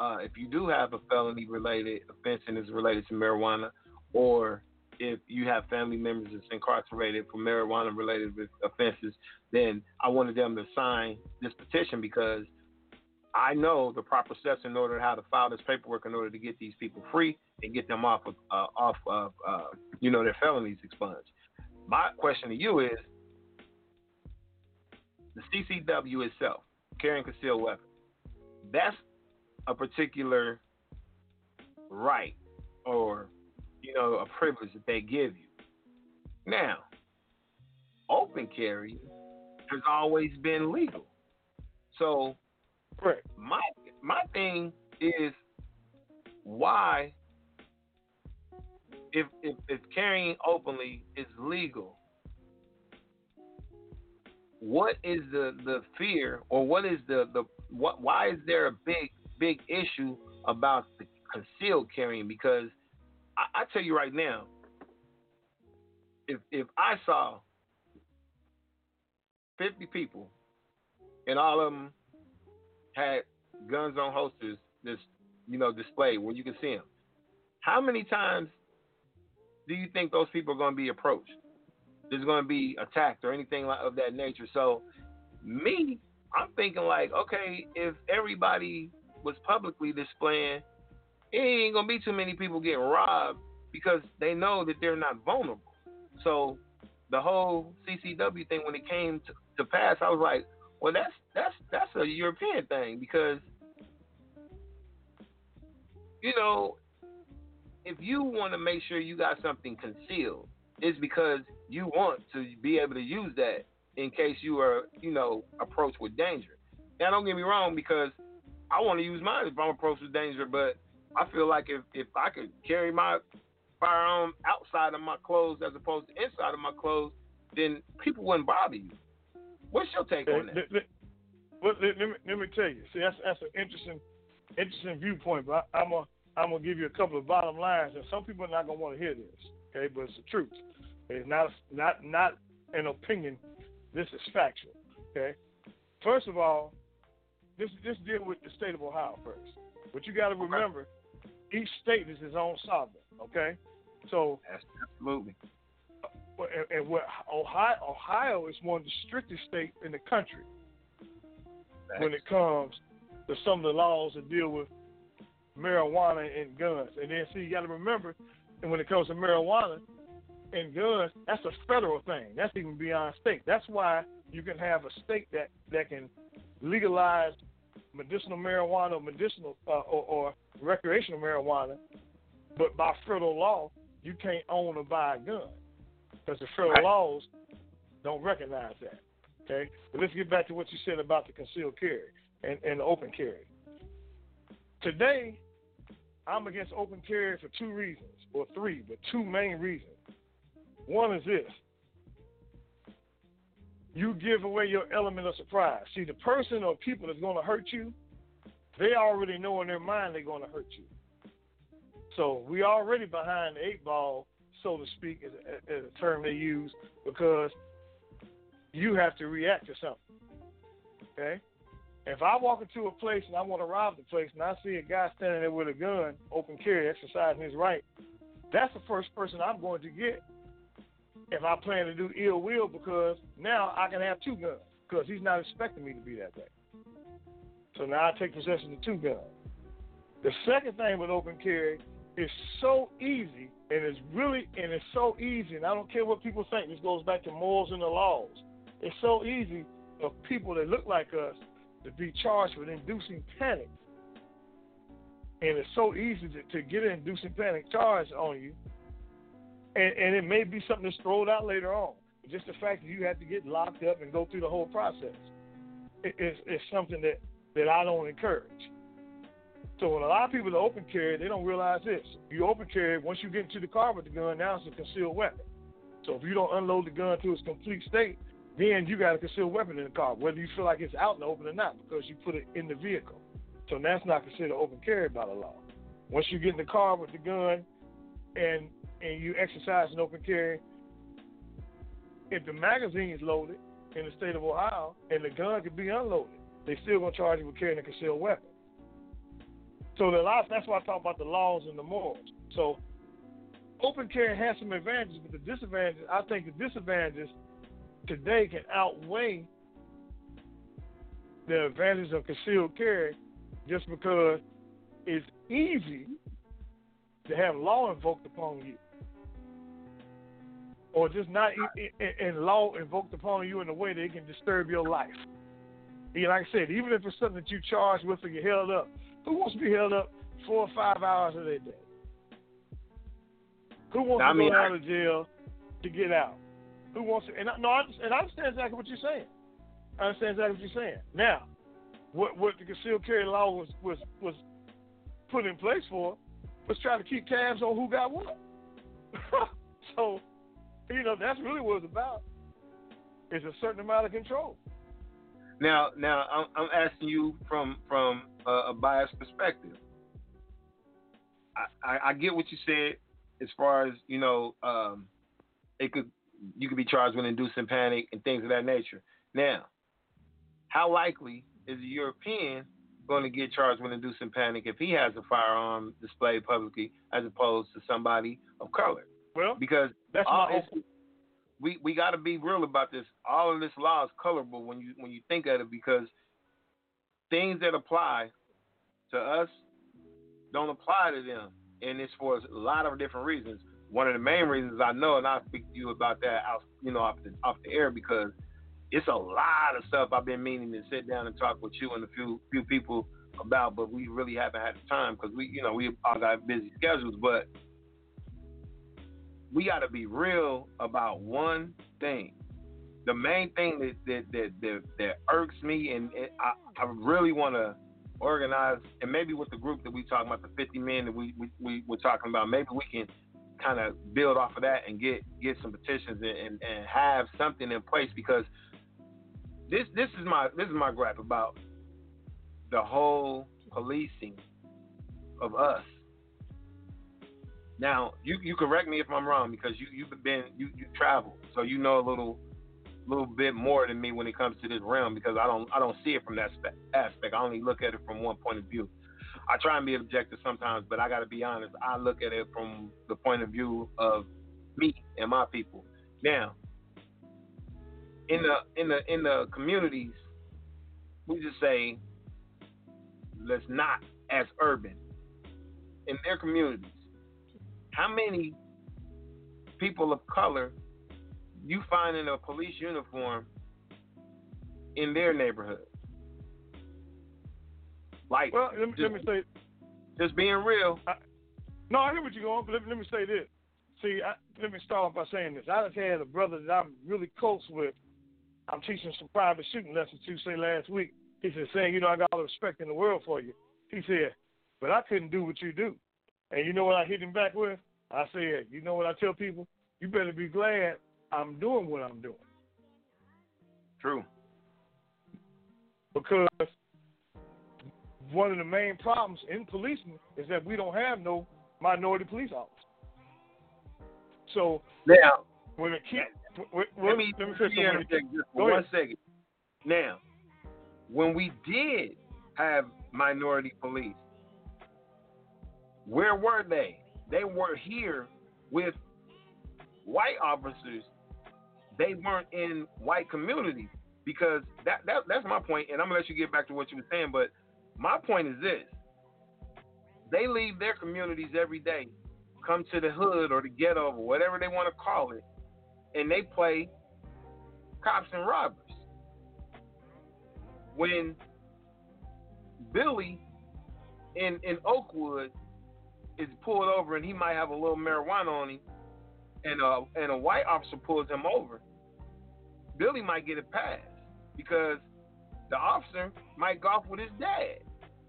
uh, if you do have a felony related offense and is related to marijuana, or if you have family members that's incarcerated for marijuana related offenses, then I wanted them to sign this petition because I know the proper steps in order how to file this paperwork in order to get these people free and get them off of uh, off of uh, you know their felonies expunged. My question to you is the CCW itself, carrying concealed weapon. That's a particular right or you know a privilege that they give you. Now, open carry has always been legal. So Correct. my my thing is why if if, if carrying openly is legal, what is the the fear or what is the the what why is there a big big issue about the concealed carrying? Because I, I tell you right now, if if I saw fifty people and all of them had guns on holsters, just you know, displayed where you can see them. How many times do you think those people are going to be approached? There's going to be attacked or anything like, of that nature. So, me, I'm thinking like, okay, if everybody was publicly displaying, it ain't gonna be too many people getting robbed because they know that they're not vulnerable. So the whole CCW thing, when it came to, to pass, I was like, well, that's that's that's a European thing because you know if you want to make sure you got something concealed, it's because you want to be able to use that in case you are, you know, approached with danger. Now, don't get me wrong, because I want to use mine if I'm approached with danger, but I feel like if, if I could carry my firearm outside of my clothes as opposed to inside of my clothes, then people wouldn't bother you. What's your take on that? Let, let, let, me, let me tell you. See, that's that's an interesting interesting viewpoint, but I, I'm a I'm gonna give you a couple of bottom lines, and some people are not gonna want to hear this. Okay, but it's the truth. It's not not not an opinion. This is factual. Okay. First of all, this this deal with the state of Ohio first. But you got to remember, each state is its own sovereign. Okay. So absolutely. And, and what Ohio Ohio is one of the strictest states in the country Thanks. when it comes to some of the laws that deal with marijuana and guns. And then see, you got to remember, and when it comes to marijuana and guns, that's a federal thing. That's even beyond state. That's why you can have a state that that can legalize medicinal marijuana, or medicinal uh, or, or recreational marijuana, but by federal law, you can't own or buy a gun because the federal right. laws don't recognize that. Okay, but let's get back to what you said about the concealed carry and, and the open carry. Today, I'm against open carry for two reasons, or three, but two main reasons. One is this you give away your element of surprise. See, the person or people that's going to hurt you, they already know in their mind they're going to hurt you. So we already behind the eight ball, so to speak, is a, is a term they use because you have to react to something. Okay? If I walk into a place and I want to rob the place and I see a guy standing there with a gun, open carry, exercising his right, that's the first person I'm going to get if I plan to do ill will because now I can have two guns because he's not expecting me to be that way. So now I take possession of two guns. The second thing with open carry is so easy and it's really and it's so easy and I don't care what people think. This goes back to morals and the laws. It's so easy for people that look like us to be charged with inducing panic. And it's so easy to, to get an inducing panic charge on you. And, and it may be something that's thrown out later on. Just the fact that you have to get locked up and go through the whole process is, is something that, that I don't encourage. So when a lot of people that open carry, they don't realize this. You open carry, once you get into the car with the gun, now it's a concealed weapon. So if you don't unload the gun to its complete state, then you got a concealed weapon in the car, whether you feel like it's out in the open or not, because you put it in the vehicle. So that's not considered open carry by the law. Once you get in the car with the gun and and you exercise an open carry, if the magazine is loaded in the state of Ohio and the gun can be unloaded, they still gonna charge you with carrying a concealed weapon. So the law, that's why I talk about the laws and the morals. So open carry has some advantages, but the disadvantages, I think the disadvantages today can outweigh the advantage of concealed carry just because it's easy to have law invoked upon you. Or just not in law invoked upon you in a way that it can disturb your life. And like I said, even if it's something that you charged with or you're held up, who wants to be held up four or five hours of their day? Who wants I to mean, go out of jail to get out? who wants to, and I, no, I, and I understand exactly what you're saying. I understand exactly what you're saying. Now, what what the concealed carry law was was was put in place for was trying to keep tabs on who got what. so, you know, that's really what it's about. It's a certain amount of control. Now, now I'm, I'm asking you from from a, a biased perspective. I, I, I, get what you said as far as you know. Um, it could you could be charged with inducing panic and things of that nature. Now, how likely is a European going to get charged with inducing panic if he has a firearm displayed publicly as opposed to somebody of color? Well, Because that's all, my we we got to be real about this. All of this law is colorable when you when you think of it because things that apply to us don't apply to them, and it's for a lot of different reasons. One of the main reasons I know, and I'll speak to you about that out, you know, off the off the air because it's a lot of stuff I've been meaning to sit down and talk with you and a few few people about, but we really haven't had the time because we, you know, we all got busy schedules, but we got to be real about one thing. The main thing that that that that, that irks me, and, I, I really want to organize, and maybe with the group that we talking about, the 50 men that we we, we we're talking about, maybe we can kind of build off of that and get get some petitions and, and, and have something in place because this this is my this is my gripe about the whole policing of us. Now, you you correct me if I'm wrong because you you've been you you travel, so you know a little little bit more than me when it comes to this realm because I don't I don't see it from that spe- aspect. I only look at it from one point of view. I try and be objective sometimes, but I got to be honest. I look at it from the point of view of me and my people. Now, in the in the in the communities, we just say let's not as urban in their communities. How many people of color you find in a police uniform in their neighborhood? Like, well, let me, just, let me say, just being real. no, I hear what you're going, but let, let me say this. See, I, let me start off by saying this. I just had a brother that I'm really close with. I'm teaching some private shooting lessons to say last week. He said, saying, you know, I got all the respect in the world for you. He said, but I couldn't do what you do. And you know what I hit him back with? I said, you know what I tell people? You better be glad I'm doing what I'm doing. True. Because one of the main problems in policing is that we don't have no minority police officers. So Now, when it keep, when, let me, let me let me interject just for one second. Now, when we did have minority police, where were they? They were here with white officers. They weren't in white communities because that, that that's my point, and I'm gonna let you get back to what you were saying. But my point is this: they leave their communities every day, come to the hood or the ghetto or whatever they want to call it, and they play cops and robbers. When Billy in in Oakwood is pulled over and he might have a little marijuana on him, and a and a white officer pulls him over, Billy might get a pass because the officer might golf with his dad.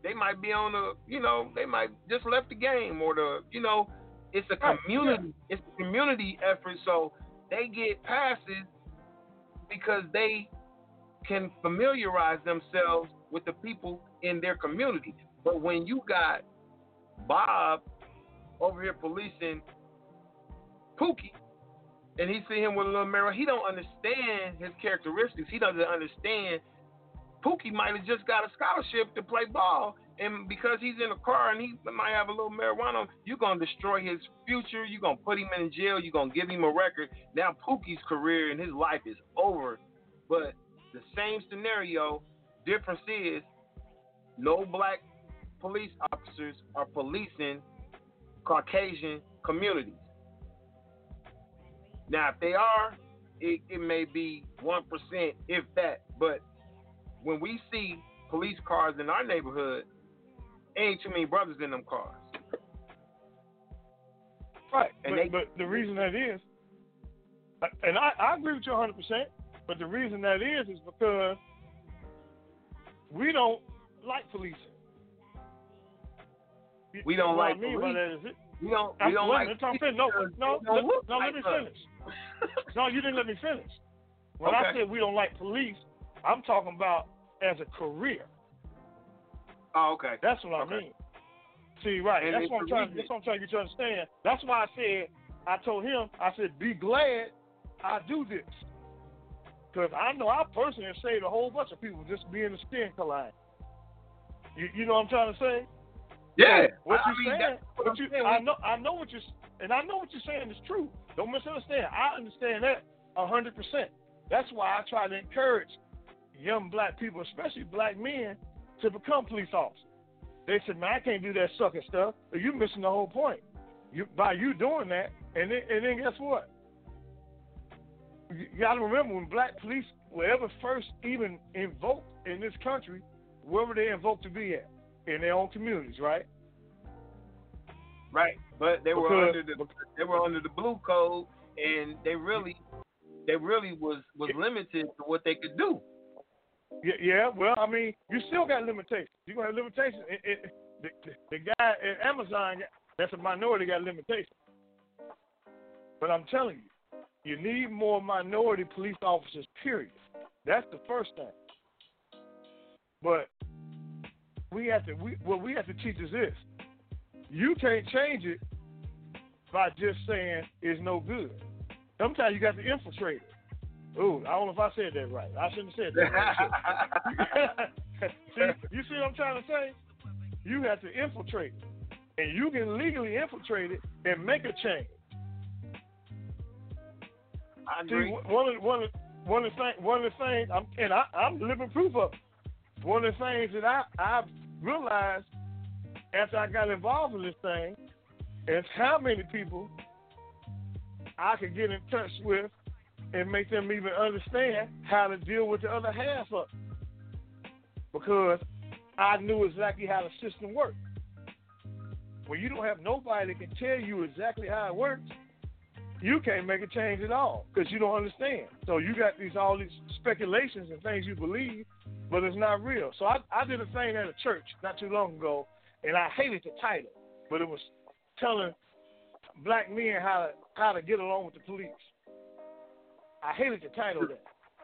They might be on the, you know, they might just left the game or the, you know, it's a community, it's a community effort. So they get passes because they can familiarize themselves with the people in their community. But when you got Bob over here policing Pookie, and he see him with a little mirror, he don't understand his characteristics. He doesn't understand. Pookie might have just got a scholarship to play ball, and because he's in a car and he might have a little marijuana, you're gonna destroy his future. You're gonna put him in jail. You're gonna give him a record. Now Pookie's career and his life is over. But the same scenario, difference is no black police officers are policing Caucasian communities. Now, if they are, it, it may be 1%, if that. But when we see police cars in our neighborhood, ain't too many brothers in them cars. Right. And but, they- but the reason that is, and I, I agree with you 100%, but the reason that is is because we don't like policing. You- We don't what like I by police. that is it, We don't, we don't like minute, I'm police fin- no, no, no, like let me finish. No, you didn't let me finish. When I said we don't like police, I'm talking about as a career. Oh, okay. That's what I Okay. mean. See, right. And that's what I'm trying. That's what I'm trying to get you to understand. That's why I said I told him. I said, "Be glad I do this," because I know I personally saved a whole bunch of people just being the skin colline. You, you know what I'm trying to say? Yeah. What you mean, saying? what What I'm you, saying. I know. I know what you're, and I know what you're saying is true. Don't misunderstand. I understand that a hundred percent. That's why I try to encourage young black people, especially black men, to become police officers. They said, "Man, I can't do that sucking stuff." But you're missing the whole point. You by you doing that, and then, and then guess what? You got to remember when black police were ever first even invoked in this country, where were they invoked to be at? In their own communities, right? Right, but they were under the they were under the blue code, and they really they really was was limited to what they could do. Yeah, yeah, well, I mean, you still got limitations. You're going to have limitations. It, it, the, the, the guy at Amazon, that's a minority, got limitations. But I'm telling you, you need more minority police officers, period. That's the first thing. But we have to, we, what we have to teach is this. You can't change it by just saying it's no good. Sometimes you got to infiltrate it. Ooh, I don't know if I said that right. I shouldn't have said that. Right. see, you see what I'm trying to say? You have to infiltrate it, and you can legally infiltrate it and make a change. I agree. See, one of one of one of the things one of the things I'm and I, I'm living proof of. it. One of the things that I I realized after I got involved in this thing is how many people I could get in touch with and make them even understand how to deal with the other half of it. Because I knew exactly how the system worked. When you don't have nobody that can tell you exactly how it works, you can't make a change at all because you don't understand. So you got these all these speculations and things you believe, but it's not real. So I, I did a thing at a church not too long ago, and I hated the title, but it was telling black men how to how to get along with the police. I hated the title of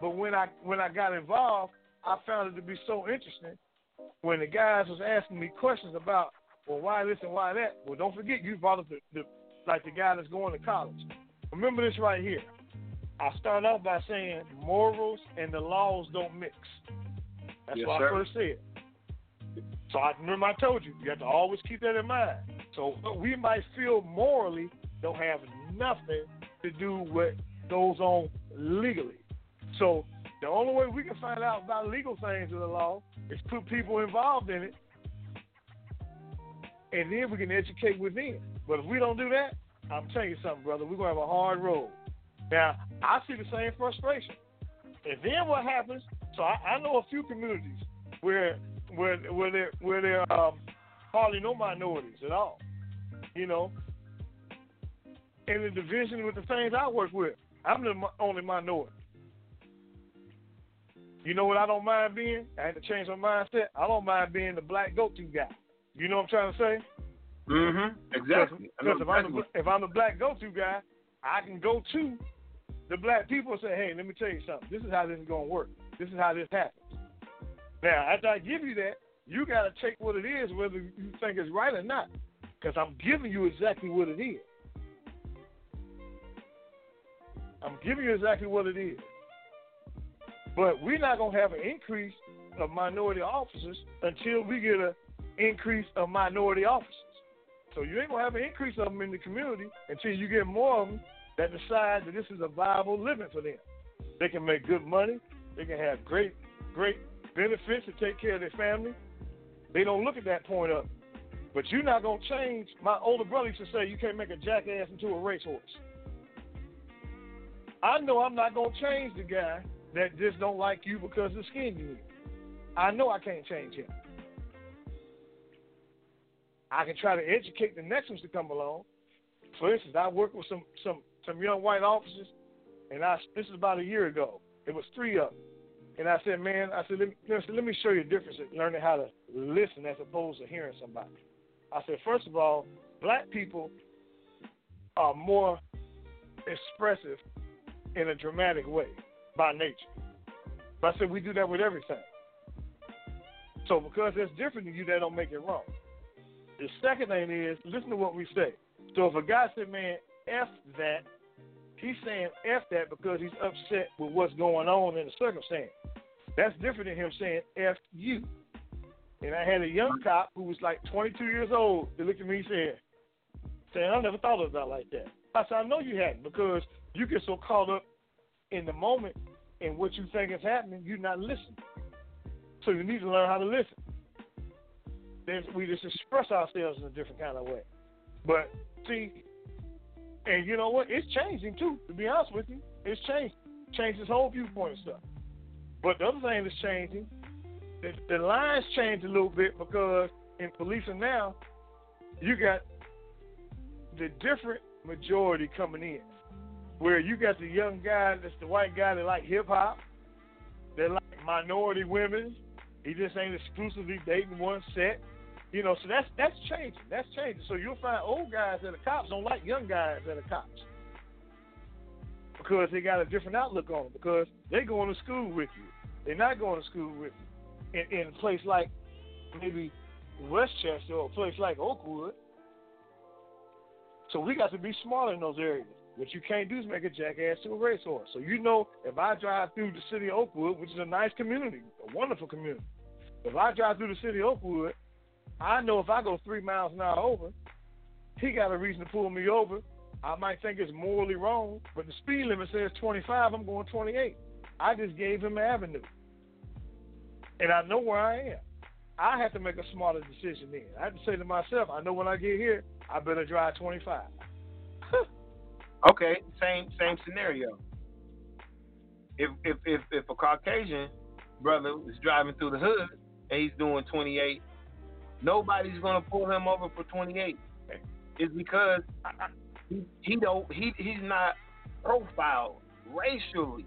but when I when I got involved, I found it to be so interesting. When the guys was asking me questions about, well, why this and why that. Well, don't forget you brought up the, the like the guy that's going to college. Remember this right here. I start off by saying morals and the laws don't mix. That's Yes, what sir. I first said. So I remember I told you, you have to always keep that in mind. So we might feel morally don't have nothing to do with what goes on legally. So the only way we can find out about legal things in the law is put people involved in it, and then we can educate within. But if we don't do that, I'm telling you something, brother, we're gonna have a hard road. Now, I see the same frustration. And then what happens? So I, I know a few communities where where where there where there um, hardly no minorities at all. You know, in the division with the things I work with, I'm the only minority. You know what I don't mind being? I had to change my mindset. I don't mind being the black go-to guy. You know what I'm trying to say? Mm-hmm. Exactly. Because if, I'm the, if I'm the black go-to guy, I can go to the black people and say, "Hey, let me tell you something. This is how this is going to work. This is how this happens." Now, after I give you that, you got to take what it is, whether you think it's right or not, because I'm giving you exactly what it is. I'm giving you exactly what it is. But we're not going to have an increase of minority officers until we get an increase of minority officers. So you ain't gonna have an increase of them in the community until you get more of them that decide that this is a viable living for them. They can make good money. They can have great, great benefits to take care of their family. They don't look at that point up. But you're not gonna change. My older brother used to say you can't make a jackass into a racehorse. I know I'm not gonna change the guy that just don't like you because of the skin you. I know I can't change him. I can try to educate the next ones to come along. For instance, I worked with some some some young white officers, and I this is about a year ago. It was three of them, and I said, man, I said, let me, let me show you the difference in learning how to listen as opposed to hearing somebody. I said, first of all, black people are more expressive in a dramatic way by nature. But I said we do that with everything. So because it's different than you, that don't make it wrong. The second thing is listen to what we say. So if a guy said, "Man, f that," he's saying f that because he's upset with what's going on in the circumstance. That's different than him saying f you. And I had a young cop who was like 22 years old that looked at me and said, saying, I never thought of that like that. I said, I know you hadn't because you get so caught up in the moment and what you think is happening, you're not listening. So you need to learn how to listen. Then we just express ourselves in a different kind of way. But see, and you know what? It's changing too. To be honest with you, it's changed. Changed his whole viewpoint and stuff. But the other thing that's changing, the, the lines changed a little bit because in policing now, you got the different majority coming in. Where you got the young guy that's the white guy that like hip hop, that like minority women. He just ain't exclusively dating one set. You know, so that's that's changing. That's changing. So you'll find old guys that are cops don't like young guys that are cops because they got a different outlook on them. Because they going to school with you. They're not going to school with you. In, in a place like maybe Westchester or a place like Oakwood. So we got to be smarter in those areas. What you can't do is make a jackass to a racehorse. So you know, if I drive through the city of Oakwood, which is a nice community, a wonderful community, if I drive through the city of Oakwood, I know if I go three miles an hour over, he got a reason to pull me over. I might think it's morally wrong, but the speed limit says 25. I'm going 28. I just gave him an avenue, and I know where I am. I have to make a smarter decision then. I have to say to myself, I know when I get here, I better drive 25. Okay, same same scenario. If if if if a Caucasian brother is driving through the hood and he's doing 28, nobody's gonna pull him over for 28. It's because he, he don't he he's not profiled racially.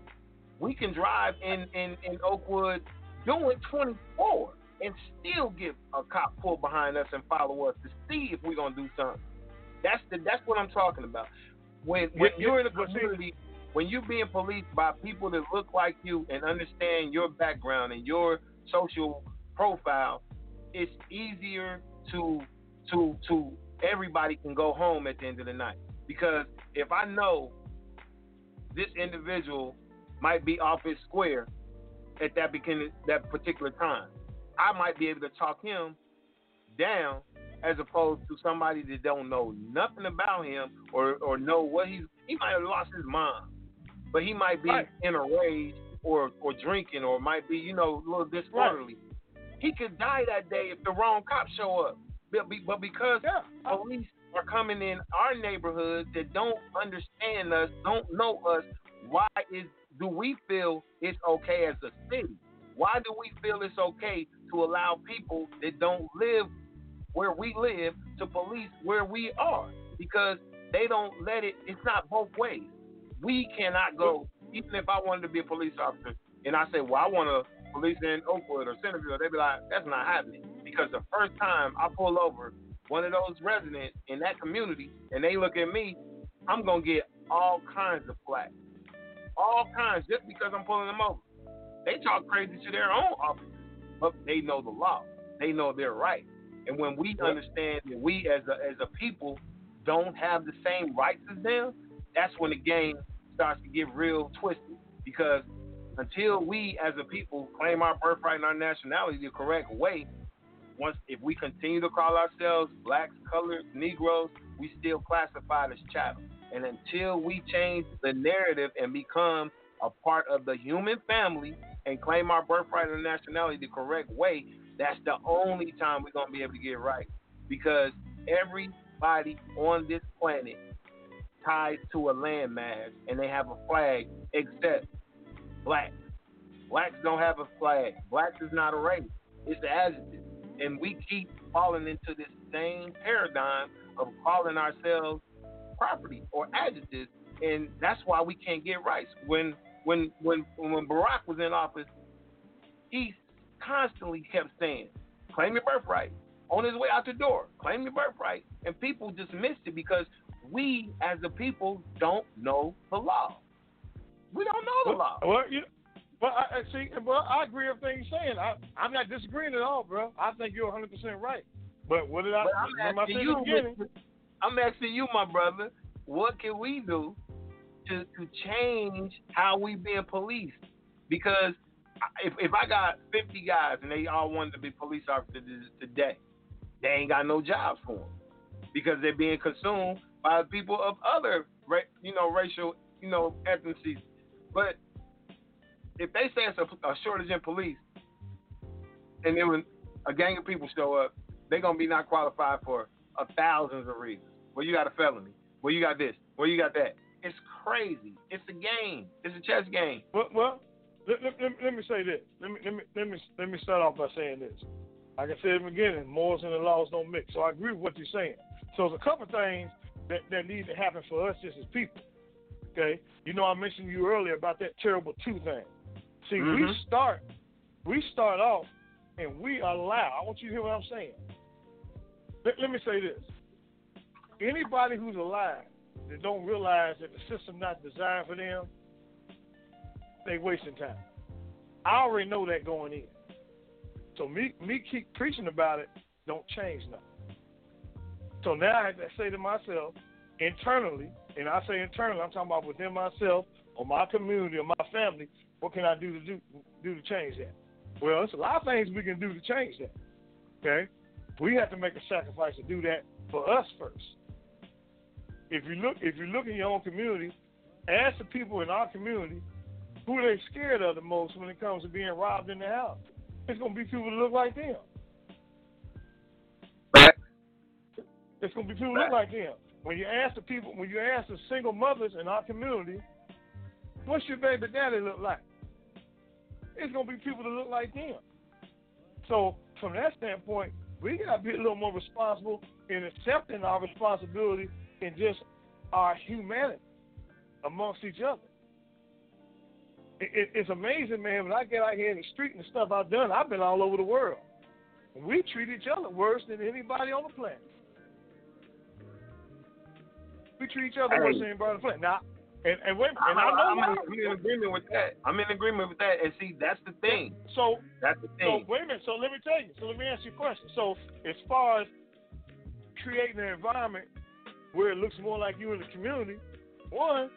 We can drive in in in Oakwood doing 24 and still get a cop pull behind us and follow us to see if we're gonna do something. That's the that's what I'm talking about when when you're in a community, when you're being policed by people that look like you and understand your background and your social profile, it's easier to to to everybody can go home at the end of the night. Because if I know this individual might be off his square at that beginning that particular time, I might be able to talk him down as opposed to somebody that don't know nothing about him or or know what he's he might have lost his mind, but he might be right. in a rage or or drinking or might be you know a little disorderly. Right. He could die that day if the wrong cops show up. But, but because yeah. police are coming in our neighborhoods that don't understand us, don't know us, why is do we feel it's okay as a city? Why do we feel it's okay to allow people that don't live where we live to police where we are because they don't let it. It's not both ways. We cannot go. Even if I wanted to be a police officer and I say, well, I want to police in Oakwood or Centerville, they'd be like, that's not happening because the first time I pull over one of those residents in that community and they look at me, I'm gonna get all kinds of flack, all kinds, just because I'm pulling them over. They talk crazy to their own officers, but they know the law. They know their right. And when we understand that we as a as a people don't have the same rights as them, that's when the game starts to get real twisted. Because until we as a people claim our birthright and our nationality the correct way, once if we continue to call ourselves blacks, colored, Negroes, we still classified as chattel. And until we change the narrative and become a part of the human family and claim our birthright and nationality the correct way, that's the only time we're gonna be able to get right. Because everybody on this planet ties to a landmass and they have a flag except blacks. Blacks don't have a flag. Blacks is not a race. It's an adjective. And we keep falling into this same paradigm of calling ourselves property or adjectives, and that's why we can't get rights. When when when when Barack was in office, he constantly kept saying, claim your birthright. On his way out the door, claim your birthright. And people dismissed it because we, as a people, don't know the law. We don't know the law. Well, you, well, I, see, well, I agree with everything you're saying. I, I'm not disagreeing at all, bro. I think you're 100 percent right. But what did I? But I'm asking you, I'm asking you, my brother. What can we do to to change how we being policed? Because if if I got 50 guys and they all wanted to be police officers today, they ain't got no jobs for them because they're being consumed by people of other, you know, racial, you know, ethnicities. But if they say it's a, a shortage in police, and then when a gang of people show up, they're gonna be not qualified for a thousands of reasons. Well, you got a felony. Well, you got this. Well, you got that. It's crazy. It's a game. It's a chess game. Well, well let, let, let, me say this. Let me let me let me let me start off by saying this. Like I said in the beginning, morals and the laws don't mix. So I agree with what you're saying. So there's a couple things that, that need to happen for us just as people. Okay? You know I mentioned you earlier about that terrible two thing. See, mm-hmm. we start we start off and we allow I want you to hear what I'm saying. Let, let me say this. Anybody who's alive that don't realize that the system not designed for them, they wasting time. I already know that going in. So me me keep preaching about it don't change nothing. So now I have to say to myself internally, and I say internally, I'm talking about within myself or my community or my family, what can I do to do do to change that? Well, there's a lot of things we can do to change that. Okay? We have to make a sacrifice to do that for us first. If you look if you look in your own community, ask the people in our community who they scared of the most when it comes to being robbed in the house. It's gonna be people that look like them. It's gonna be people that look like them. When you ask the people, when you ask the single mothers in our community, what's your baby daddy look like? It's gonna be people that look like them. So from that standpoint, we gotta be a little more responsible in accepting our responsibility and just our humanity amongst each other. It, it, it's amazing, man. When I get out here in the street and the stuff I've done, I've been all over the world. We treat each other worse than anybody on the planet. We treat each other worse than the planet. Now, and, and wait, and I know I'm, I'm, in agreement with that. I'm in agreement with that. And see, that's the thing. So that's the thing. So wait a minute. So let me tell you. So let me ask you a question. So as far as creating an environment where it looks more like you in the community, one,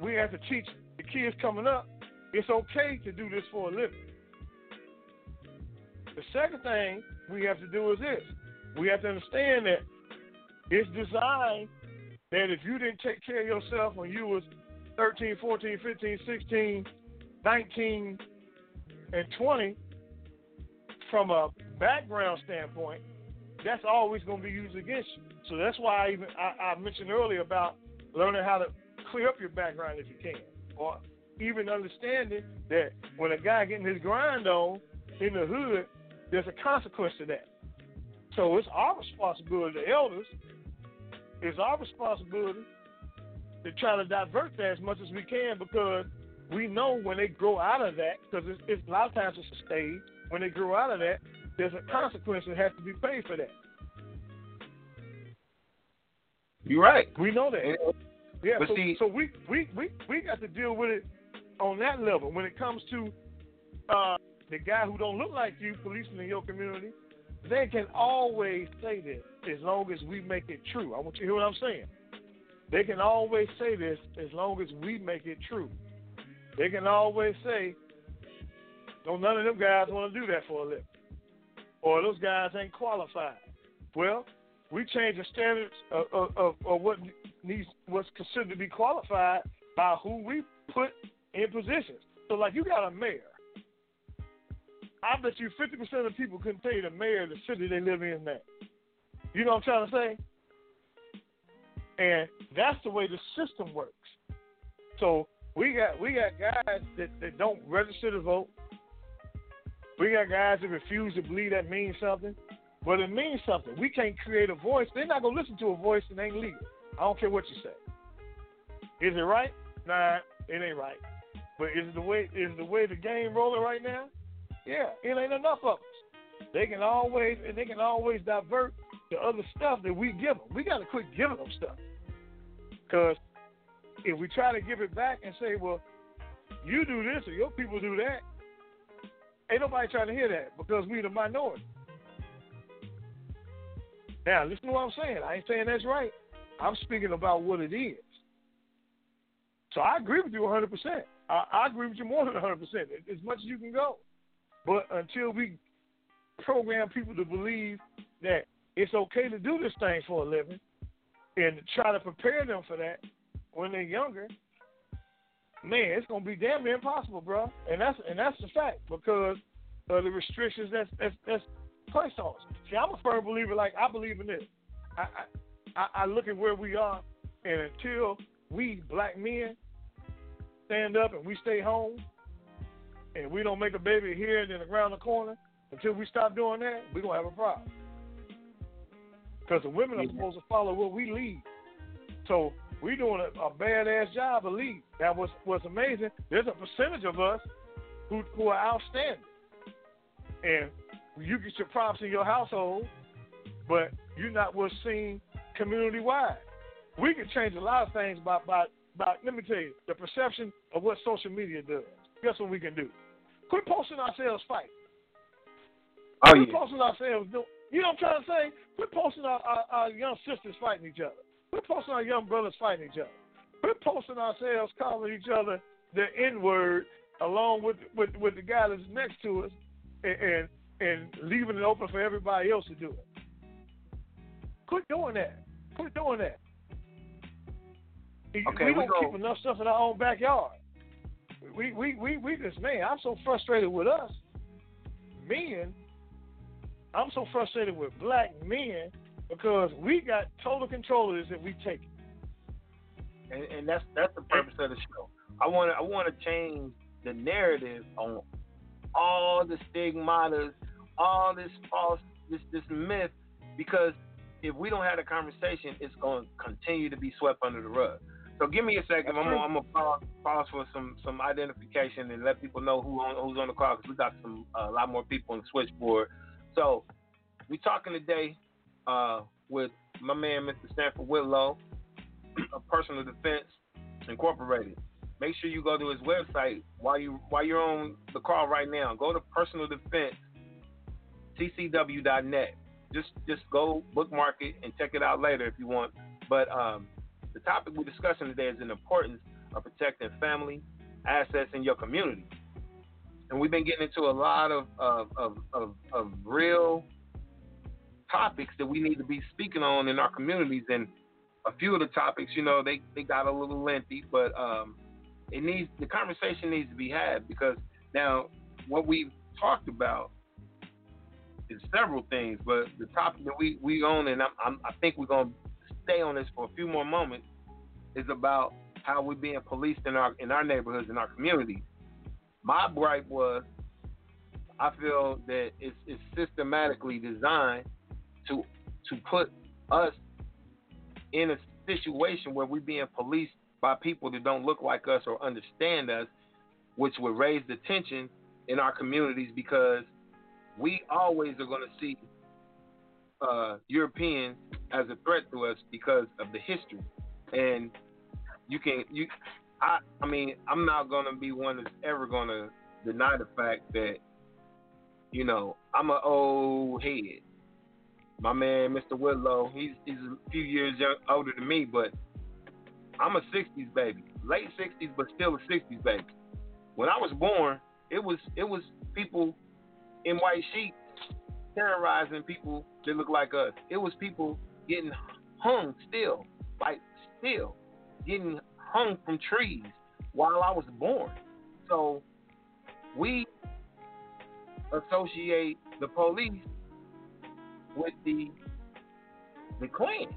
we have to teach the kids coming up it's okay to do this for a living. The second thing we have to do is this. We have to understand that it's designed that if you didn't take care of yourself when you was 13, 14, 15, 16, 19, and 20, from a background standpoint, that's always going to be used against you. So that's why I even I, I mentioned earlier about learning how to clear up your background if you can, or even understanding that when a guy getting his grind on in the hood, there's a consequence to that. So it's our responsibility, the elders, it's our responsibility to try to divert that as much as we can because we know when they grow out of that, because it's, it's, a lot of times it's a stage, when they grow out of that, there's a consequence that has to be paid for that. You're right. We know that. Yeah, but so, see, so we, we, we, we got to deal with it on that level. When it comes to uh, the guy who don't look like you, policeman in your community, they can always say this as long as we make it true. I want you to hear what I'm saying. They can always say this as long as we make it true. They can always say, don't none of them guys want to do that for a living," or "Those guys ain't qualified." Well, we change the standards of, of, of, of what needs what's considered to be qualified by who we put in positions. So, like, you got a mayor. I bet you 50% of the people couldn't tell you the mayor of the city they live in now. You know what I'm trying to say? And that's the way the system works. So we got we got guys that, that don't register to vote. We got guys that refuse to believe that means something. But it means something. We can't create a voice. They're not gonna listen to a voice that ain't legal. I don't care what you say. Is it right? Nah, it ain't right. But is the way is the way the game rolling right now? Yeah, it ain't enough of us. They can always and they can always divert to other stuff that we give them. We got to quit giving them stuff because if we try to give it back and say, well, you do this or your people do that, ain't nobody trying to hear that because we the minority. Now, listen to what I'm saying. I ain't saying that's right. I'm speaking about what it is. So I agree with you 100%. I, I agree with you more than 100 percent, as much as you can go. But until we program people to believe that it's okay to do this thing for a living, and try to prepare them for that when they're younger, man, it's gonna be damn near impossible, bro. And that's and that's the fact because of the restrictions that's that's, that's placed on us. See, I'm a firm believer. Like I believe in this. I, I I look at where we are, and until we black men stand up and we stay home, and we don't make a baby here and then around the corner, until we stop doing that, we're gonna have a problem. Because the women are supposed to follow what we lead. So we're doing a, a badass job of lead. That was what's amazing. There's a percentage of us who who are outstanding, and you get your props in your household, but you're not what's seen community wide. We can change a lot of things by by by. Let me tell you, the perception of what social media does. Guess what we can do? Quit posting ourselves fight. Oh Quit yeah. posting ourselves. Do, you know what I'm trying to say? Quit posting our, our, our young sisters fighting each other. Quit posting our young brothers fighting each other. Quit posting ourselves calling each other the N word along with, with with the guy that's next to us and, and and leaving it open for everybody else to do it. Quit doing that. Quit doing that. Okay, we don't keep enough stuff in our own backyard. We we we we just man, I'm so frustrated with us men. I'm so frustrated with black men because we got total control of this and we take it. and, and that's that's the purpose of the show. I want to I want to change the narrative on all the stigmata, all this false this this myth, because if we don't have a conversation, it's going to continue to be swept under the rug. So give me a second. I'm gonna, I'm gonna pause, pause for some some identification and let people know who on, who's on the call because we got some uh, a lot more people on the switchboard. So we talking today uh, with my man Mr. Sanford Whitlow of Personal Defense Incorporated. Make sure you go to his website while you while you're on the call right now. Go to Personal Defense CCW.net. Just just go bookmark it and check it out later if you want. But um, the topic we're discussing today is the importance of protecting family, assets, in your community. And we've been getting into a lot of of, of, of, of real topics that we need to be speaking on in our communities. And a few of the topics, you know, they, they got a little lengthy, but um, it needs the conversation needs to be had because now what we've talked about is several things, but the topic that we, we own, and I'm, I'm, I think we're to stay on this for a few more moments, is about how we're being policed in our in our neighborhoods in our communities. My gripe was, I feel that it's, it's systematically designed to to put us in a situation where we're being policed by people that don't look like us or understand us, which would raise the tension in our communities because we always are going to see uh, Europeans as a threat to us because of the history. And you can you, I I mean I'm not to be one that's ever to deny the fact that you know I'm an old head. My man, Mr. Whitlow, he's he's a few years young, older than me, but I'm a '60s baby, late '60s, but still a '60s baby. When I was born, it was it was people in white sheets terrorizing people that look like us. It was people getting hung still, like still getting hung from trees while I was born. So we associate the police with the the Klan.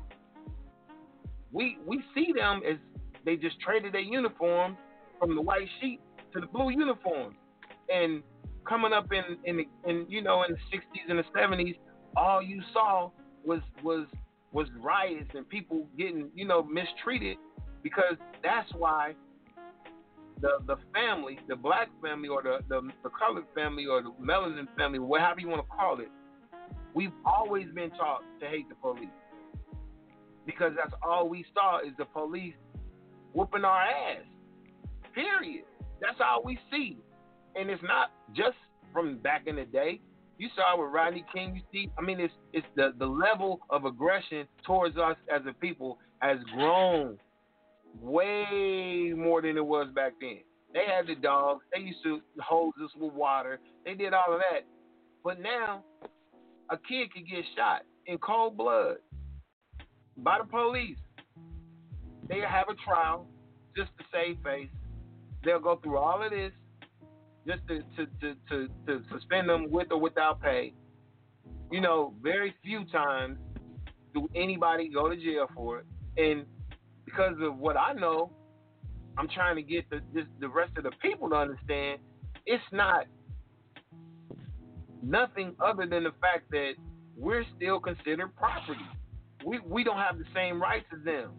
We we see them as they just traded their uniform from the white sheet to the blue uniform, and coming up in in, in you know in the 60s and the 70s, all you saw was was was riots and people getting you know mistreated because that's why the the family, the black family or the the, the colored family or the melanin family, whatever you want to call it, we've always been taught to hate the police because that's all we saw is the police whooping our ass. Period. That's all we see, and it's not just from back in the day. You saw with Rodney King. You see, I mean, it's it's the the level of aggression towards us as a people has grown way more than it was back then. They had the dogs. They used to hose us with water. They did all of that. But now, a kid could get shot in cold blood by the police. They have a trial just to save face. They'll go through all of this just to, to, to, to, to suspend them with or without pay. You know, very few times do anybody go to jail for it. And because of what I know, I'm trying to get the this, the rest of the people to understand it's not nothing other than the fact that we're still considered property. We we don't have the same rights as them.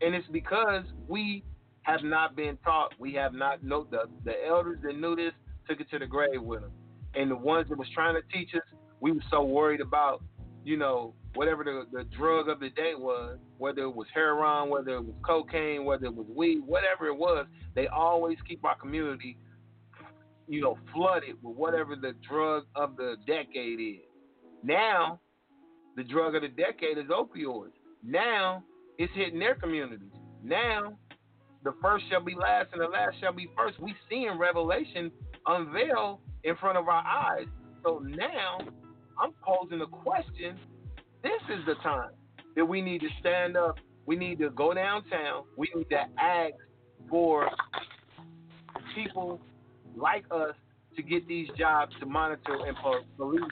And it's because we have not been taught. We have not know the the elders that knew this took it to the grave with them. And the ones that was trying to teach us, we were so worried about, you know, whatever the, the drug of the day was, whether it was heroin, whether it was cocaine, whether it was weed, whatever it was, they always keep our community, you know, flooded with whatever the drug of the decade is. Now, the drug of the decade is opioids. Now, it's hitting their communities. Now, the first shall be last and the last shall be first. We seeing Revelation unveil in front of our eyes. So now I'm posing a question. This is the time that we need to stand up. We need to go downtown. We need to ask for people like us to get these jobs to monitor and police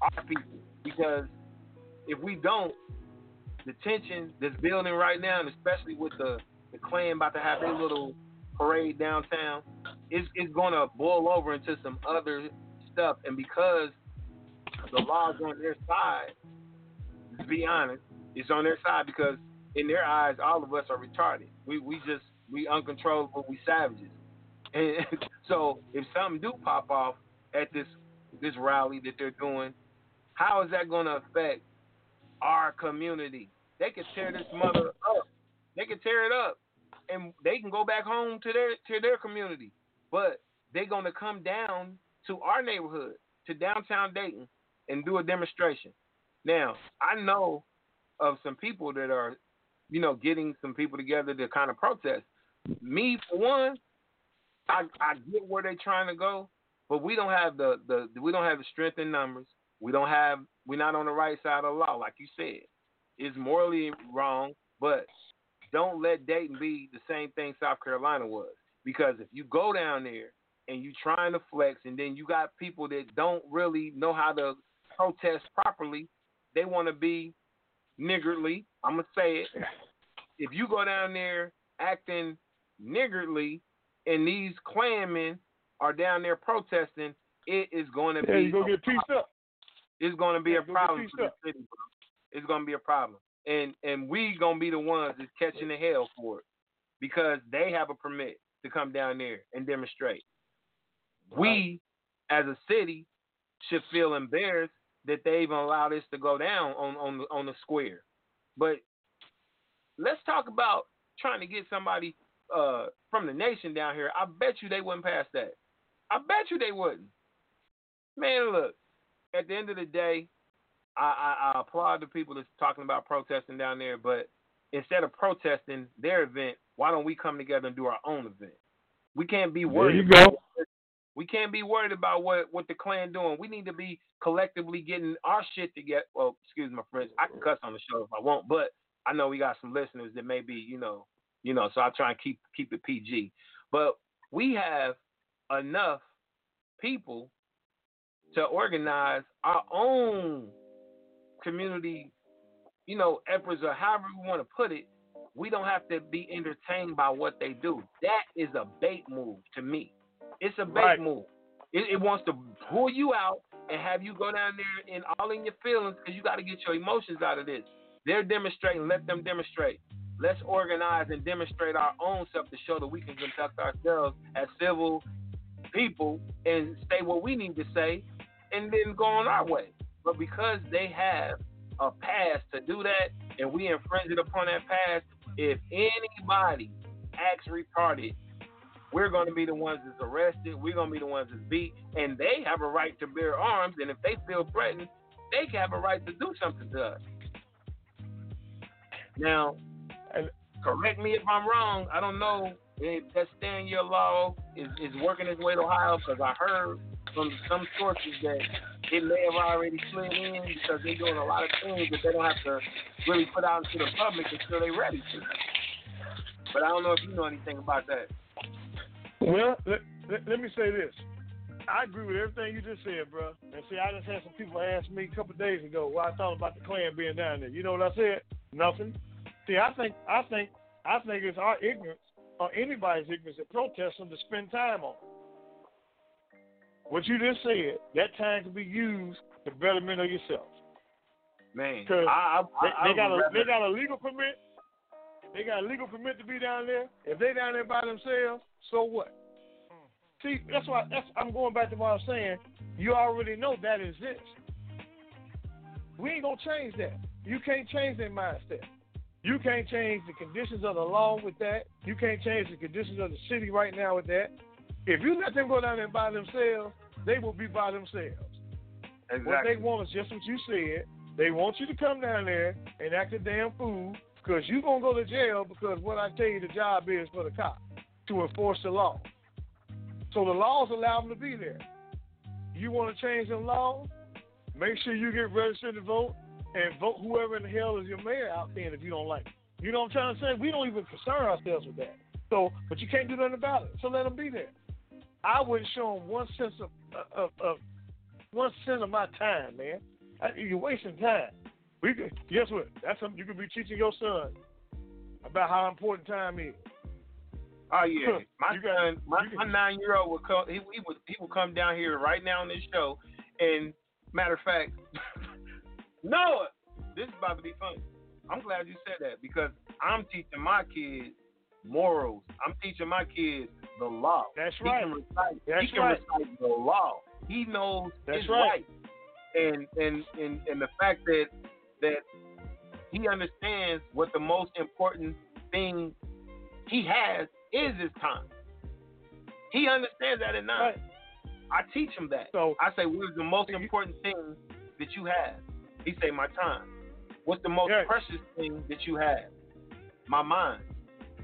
our people. Because if we don't, the tension that's building right now, and especially with the, the Klan about to have their little parade downtown, it's, it's going to boil over into some other stuff. And because the law's on their side, to be honest, it's on their side because in their eyes, all of us are retarded. We we just we uncontrollable, we savages. And so if something do pop off at this this rally that they're doing, how is that going to affect our community? They could tear this mother up. They could tear it up, and they can go back home to their to their community but they're going to come down to our neighborhood, to downtown Dayton, and do a demonstration. Now, I know of some people that are, you know, getting some people together to kind of protest. Me, for one, I, I get where they're trying to go, but we don't have the, the we don't have the strength in numbers. We don't have we're not on the right side of the law, like you said. It's morally wrong, but don't let Dayton be the same thing South Carolina was. Because if you go down there and you're trying to flex, and then you got people that don't really know how to protest properly, they want to be niggardly. I'm gonna say it. If you go down there acting niggardly, and these Klanmen are down there protesting, it is going to yeah, be. gonna get pieced up. It's going to be yeah, a problem for the city, bro. It's going to be a problem, and and we gonna be the ones that's catching the hell for it because they have a permit to come down there and demonstrate. Right. We, as a city, should feel embarrassed that they even allow this to go down on on the, on the square. But let's talk about trying to get somebody uh, from the nation down here. I bet you they wouldn't pass that. I bet you they wouldn't. Man, look. At the end of the day, I, I, I applaud the people that's talking about protesting down there, but instead of protesting their event, why don't we come together and do our own event? We can't be worried. There you go. We can't be worried about what what the Klan doing. We need to be collectively getting our shit together. Well, excuse my friends, I can cuss on the show if I want, but I know we got some listeners that may be, you know, you know, so I try and keep keep it PG. But we have enough people to organize our own community, you know, efforts or however we want to put it we don't have to be entertained by what they do. That is a bait move to me. It's a bait right. move. It, it, wants to pull you out and have you go down there and all in your feelings because you got to get your emotions out of this. They're demonstrating. Let them demonstrate. Let's organize and demonstrate our own self to show that we can conduct ourselves as civil people and say what we need to say and then go on our way. But because they have a pass to do that and we infringe it upon that pass, if anybody acts retarded, we're going to be the ones that's arrested. We're going to be the ones that's beat. And they have a right to bear arms. And if they feel threatened, they can have a right to do something to us. Now, correct me if I'm wrong. I don't know if that stand your law is, is working its way to Ohio, because I heard from some sources that it may have already slid in because they're doing a lot of things that they don't have to really put out into the public until they're ready to. But I don't know if you know anything about that. Well, let, let, let me say this. I agree with everything you just said, bro. And see, I just had some people ask me a couple of days ago what I thought about the Klan being down there. You know what I said? Nothing. See, I think, I think, I think it's our ignorance or anybody's ignorance that protests them to spend time on. What you just said, that time can be used to betterment of yourself. Man, I, I, they, I, they got a would they got a legal permit. They got a legal permit to be down there. If they down there by themselves, so what? See, that's why that's I'm going back to what I'm saying. You already know that exists. We ain't gonna change that. You can't change their mindset. You can't change the conditions of the law with that. You can't change the conditions of the city right now with that. If you let them go down there by themselves, they will be by themselves. Exactly. What they want is just what you said. They want you to come down there and act a damn fool because you're going to go to jail because what I tell you the job is for the cop to enforce the law. So the laws allow them to be there. You want to change the law? Make sure you get registered to vote and vote whoever in the hell is your mayor out there if you don't like it. You know what I'm trying to say? We don't even concern ourselves with that. So, but you can't do nothing about it. So let them be there. I wouldn't show them one sense of, of, of one cent of my time, man. I, you're wasting time. We could, guess what? That's something you could be teaching your son about how important time is. Oh yeah, my got- son, my, my nine year old will come. He, he would he will come down here right now on this show. And matter of fact, Noah, this is about to be funny. I'm glad you said that because I'm teaching my kids morals. I'm teaching my kids the law. That's he right. Can recite, That's he can right. recite the law. He knows That's his right. rights. And and and and the fact that that he understands what the most important thing he has is his time. He understands that at nine. Right. I teach him that. So I say, what is the most important thing that you have? He say, my time. What's the most precious thing that you have? My mind.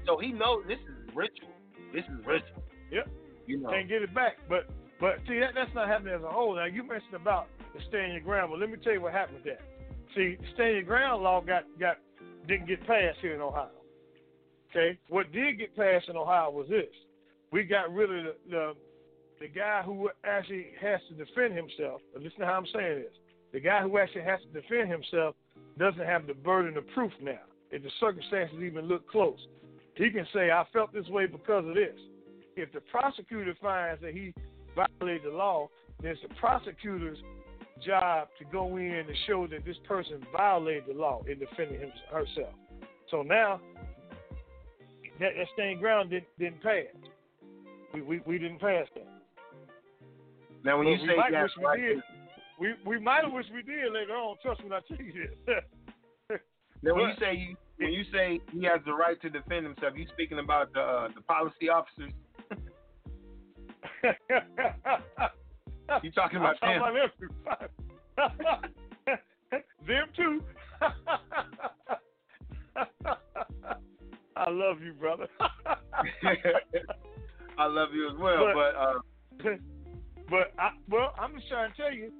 So he knows this is ritual. This is ritual. Yep. You know. can't get it back. But but see that that's not happening as a whole. Now you mentioned about the stand your ground, but let me tell you what happened with that. See, stand your ground law got got didn't get passed here in Ohio. Okay, what did get passed in Ohio was this: we got rid of the the, the guy who actually has to defend himself. Listen to how I'm saying this: the guy who actually has to defend himself doesn't have the burden of proof now. If the circumstances even look close, he can say, "I felt this way because of this." If the prosecutor finds that he violated the law, then it's the prosecutor's job to go in and show that this person violated the law in defending him, herself. So now that, that stand ground didn't, didn't pass. We, we we didn't pass that. now, when But you say might that's wish we right, did. We we might have wished we did later on. Trust me when I tell you this. now when you say you when you say he has the right to defend himself, you speaking about the uh, the policy officers. You talking about them? about them too. them too. I love you, brother. I love you as well, But- but uh, but I, well, I'm just trying to tell you.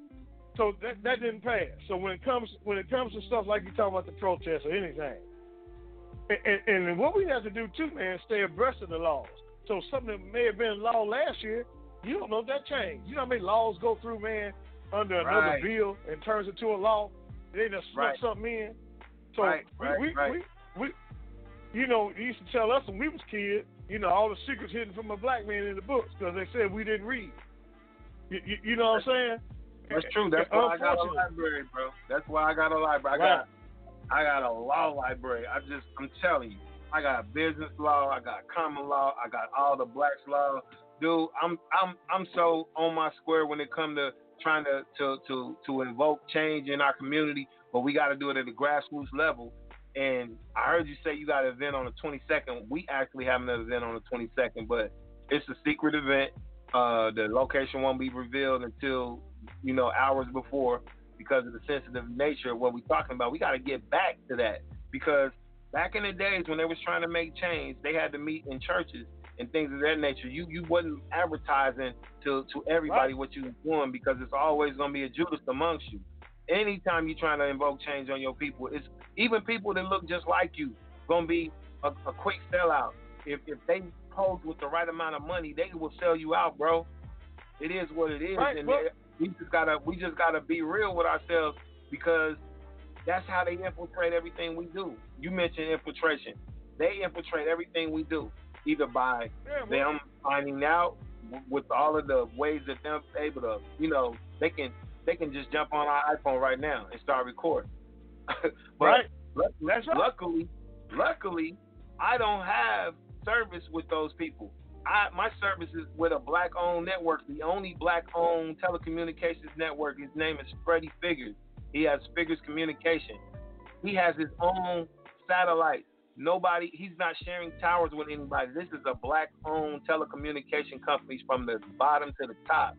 So that that didn't pass. So when it comes when it comes to stuff like you talking about the protests or anything, and, and, and what we have to do too, man, stay abreast of the laws. So something that may have been law last year, you don't know if that changed. You know how many laws go through, man, under another Right. bill and turns into a law. They just slip Right. something in. So Right, we, right, we, right. we we you know, you used to tell us when we was kids, you know, all the secrets hidden from a black man in the books because they said we didn't read. You, you, you know what I'm saying? that's true. That's why I got a library, bro. That's why I got a library. I got I got a law library. I just I'm telling you, I got business law, I got common law, I got all the Black's Law. Dude, I'm I'm I'm so on my square when it come to trying to to to to invoke change in our community, but we got to do it at the grassroots level. And I heard you say you got an event on the 22nd. We actually have an event on the 22nd, but it's a secret event. Uh, the location won't be revealed until you know hours before because of the sensitive nature of what we're talking about. We got to get back to that because back in the days when they was trying to make change, they had to meet in churches and things of that nature. You you wasn't advertising to to everybody Right. what you was doing because it's always gonna be a Judas amongst you. Anytime you're trying to invoke change on your people, it's even people that look just like you gonna be a, a quick sellout. If if they pose with the right amount of money, they will sell you out, bro. It is what it is, Right, and well- we just gotta we just gotta be real with ourselves because that's how they infiltrate everything we do. You mentioned infiltration. They infiltrate everything we do, either by Yeah, them finding out with all of the ways that they're able to, you know, they can they can just jump on our iPhone right now and start recording. but right. right. luckily, luckily, I don't have service with those people. I my service is with a black owned network, the only black owned telecommunications network. His name is Freddie Figures. He has Figures Communication. He has his own satellite. Nobody, he's not sharing towers with anybody. This is a black owned telecommunication company from the bottom to the top.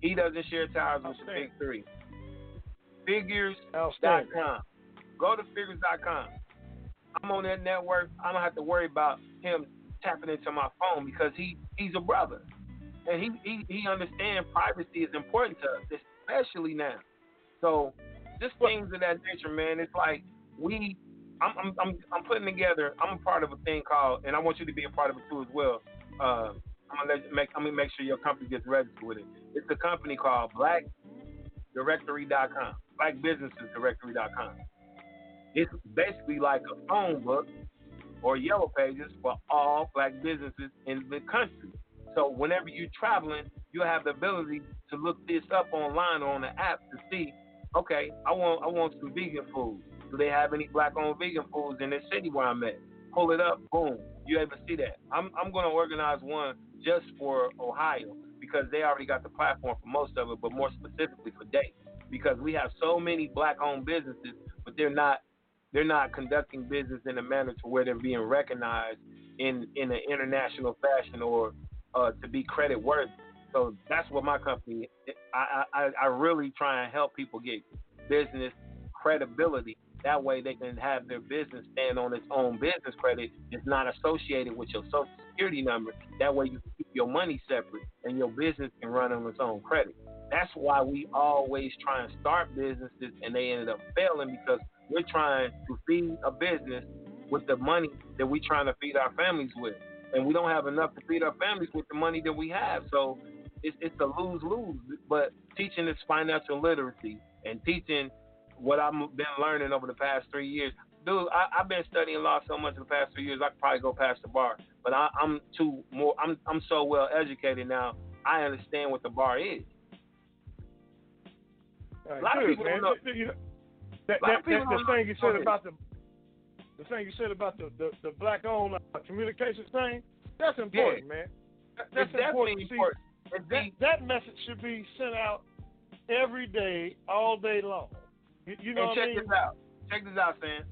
He doesn't share towers with the big three. Figures.com. Go to figures.com. I'm on that network. I don't have to worry about him tapping into my phone because he he's a brother, and he he, he understands privacy is important to us, especially now. So just things of that nature, man. It's like we. I'm, I'm I'm I'm putting together. I'm a part of a thing called, and I want you to be a part of it too as well. Uh, I'm gonna make I'm gonna make sure your company gets registered with it. It's a company called BlackDirectory.com, BlackBusinessesDirectory.com. It's basically like a phone book or yellow pages for all black businesses in the country. So whenever you're traveling, you have the ability to look this up online or on the app to see, okay, I want I want some vegan food. Do they have any black owned vegan foods in this city where I'm at? Pull it up, boom, you to see that. I'm I'm gonna organize one just for Ohio because they already got the platform for most of it, but more specifically for Dayton. Because we have so many black owned businesses, but they're not they're not conducting business in a manner to where they're being recognized in in an international fashion or uh, to be credit worthy. So that's what my company. I, I I really try and help people get business credibility. That way they can have their business stand on its own business credit. It's not associated with your social security number. That way you keep your money separate and your business can run on its own credit. That's why we always try and start businesses and they ended up failing because we're trying to feed a business with the money that we're trying to feed our families with. And we don't have enough to feed our families with the money that we have. So it's, it's a lose lose. But teaching this financial literacy and teaching what I've been learning over the past three years. Dude, I, I've been studying law so much in the past three years, I could probably go past the bar. But I, I'm too more. I'm I'm so well educated now. I understand what the bar is. A lot of people man. don't you know, that, that, the thing you said about the the thing you said about the the, the black owned uh, communications thing. That's important, man. That- That's it's definitely important. See, important. That, that message should be sent out every day, all day long. You, you know and what check I mean? this out. Check this out, Sam.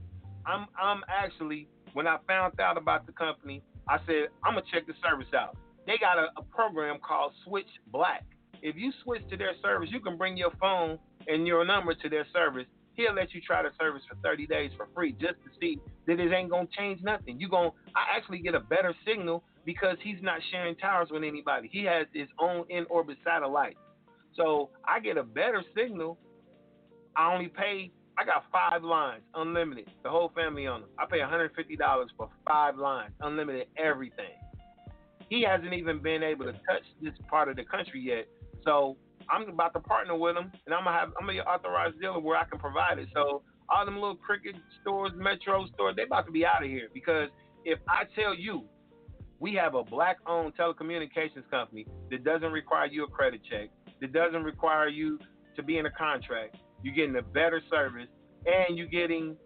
I'm I'm actually when I found out about the company, I said I'm gonna check the service out. They got a, a program called Switch Black. If you switch to their service, you can bring your phone and your number to their service. He'll let you try the service for 30 days for free just to see that it ain't gonna change nothing. You gonna I actually get a better signal because he's not sharing towers with anybody. He has his own in orbit satellite. So I get a better signal I only pay. I got five lines, unlimited. The whole family on them. I pay $150 for five lines, unlimited everything. He hasn't even been able to touch this part of the country yet. So I'm about to partner with him, and I'm gonna have I'm gonna authorized dealer where I can provide it. So all them little cricket stores, metro stores, they about to be out of here because if I tell you we have a black-owned telecommunications company that doesn't require you a credit check, that doesn't require you to be in a contract, you're getting a better service, and you're getting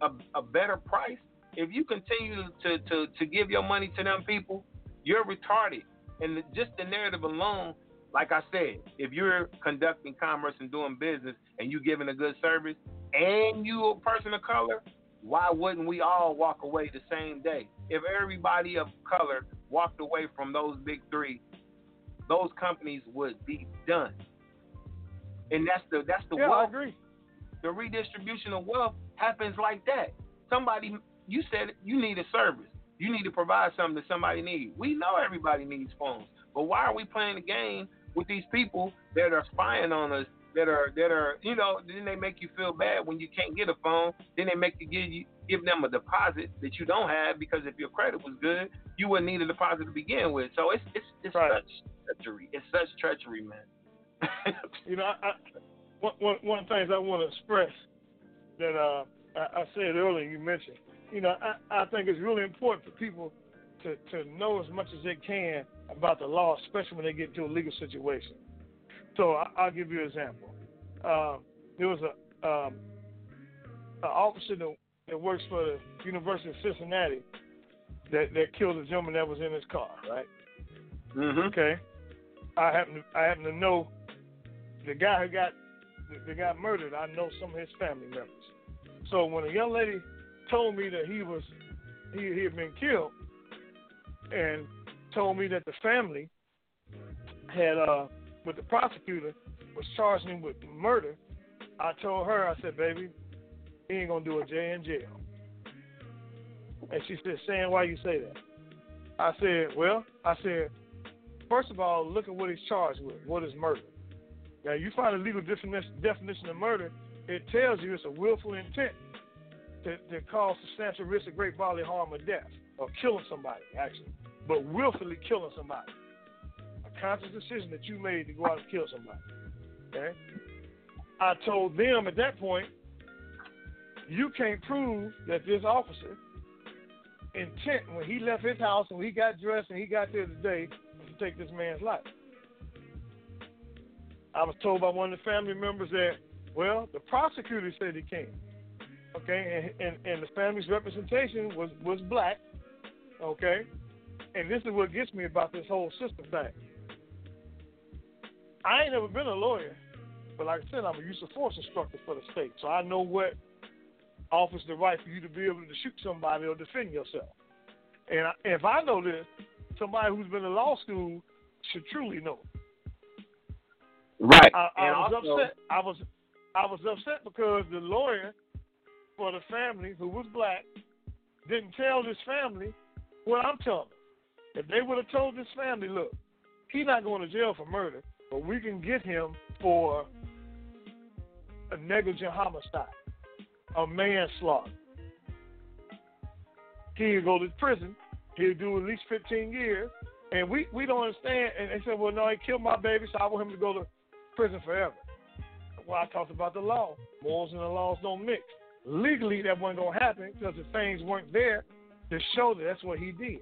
a, a better price. If you continue to, to, to give your money to them people, you're retarded. And the, just the narrative alone, like I said, if you're conducting commerce and doing business and you're giving a good service and you a person of color, why wouldn't we all walk away the same day? If everybody of color walked away from those big three, those companies would be done. And that's the that's the yeah, I wealth agree. the redistribution of wealth happens like that. Somebody, you said you need a service. You need to provide something that somebody needs. We know everybody needs phones, but why are we playing the game with these people that are spying on us? That are that are you know then they make you feel bad when you can't get a phone. Then they make you give you give them a deposit that you don't have because if your credit was good, you wouldn't need a deposit to begin with. So it's it's it's Right. such treachery. It's such treachery, man. You know, I, I, one, one, one of the things I want to express that uh, I, I said earlier, you mentioned, you know, I, I think it's really important for people to, to know as much as they can about the law, especially when they get into a legal situation. So I, I'll give you an example. Um, there was a um, an officer that, that works for the University of Cincinnati that, that killed a gentleman that was in his car, right? hmm Okay. I happen to, I happen to know the guy who got the guy murdered. I know some of his family members. So when a young lady told me that he was he, he had been killed, and told me that the family had uh with the prosecutor was charging him with murder, I told her I said, baby, he ain't gonna do a J in jail. And she said, Sam, why you say that? I said, well, I said, first of all, look at what he's charged with. What is murder? Now, you find a legal definition, of murder, it tells you it's a willful intent to, to cause substantial risk of great bodily harm or death, or killing somebody, actually, but willfully killing somebody. A conscious decision that you made to go out and kill somebody. Okay? I told them at that point, you can't prove that this officer intent when he left his house and he got dressed and he got there today to take this man's life. I was told by one of the family members that, well, the prosecutor said he came. Okay, and, and, and the family's representation was, was black. Okay, and this is what gets me about this whole system thing. I ain't never been a lawyer, but like I said, I'm a use of force instructor for the state, so I know what offers the right for you to be able to shoot somebody or defend yourself. And if I know this, somebody who's been in law school should truly know. Right. I, I and was also, upset. I was I was upset because the lawyer for the family who was black didn't tell this family what I'm telling them. If they would have told this family, look, he's not going to jail for murder, but we can get him for a negligent homicide, a manslaughter. He'll go to prison. He'll do at least 15 years. And we, we don't understand. And they said, well, no, he killed my baby, so I want him to go to prison forever. Well, I talked about the law. Morals and the laws don't mix. Legally, that wasn't going to happen because the things weren't there to show that that's what he did.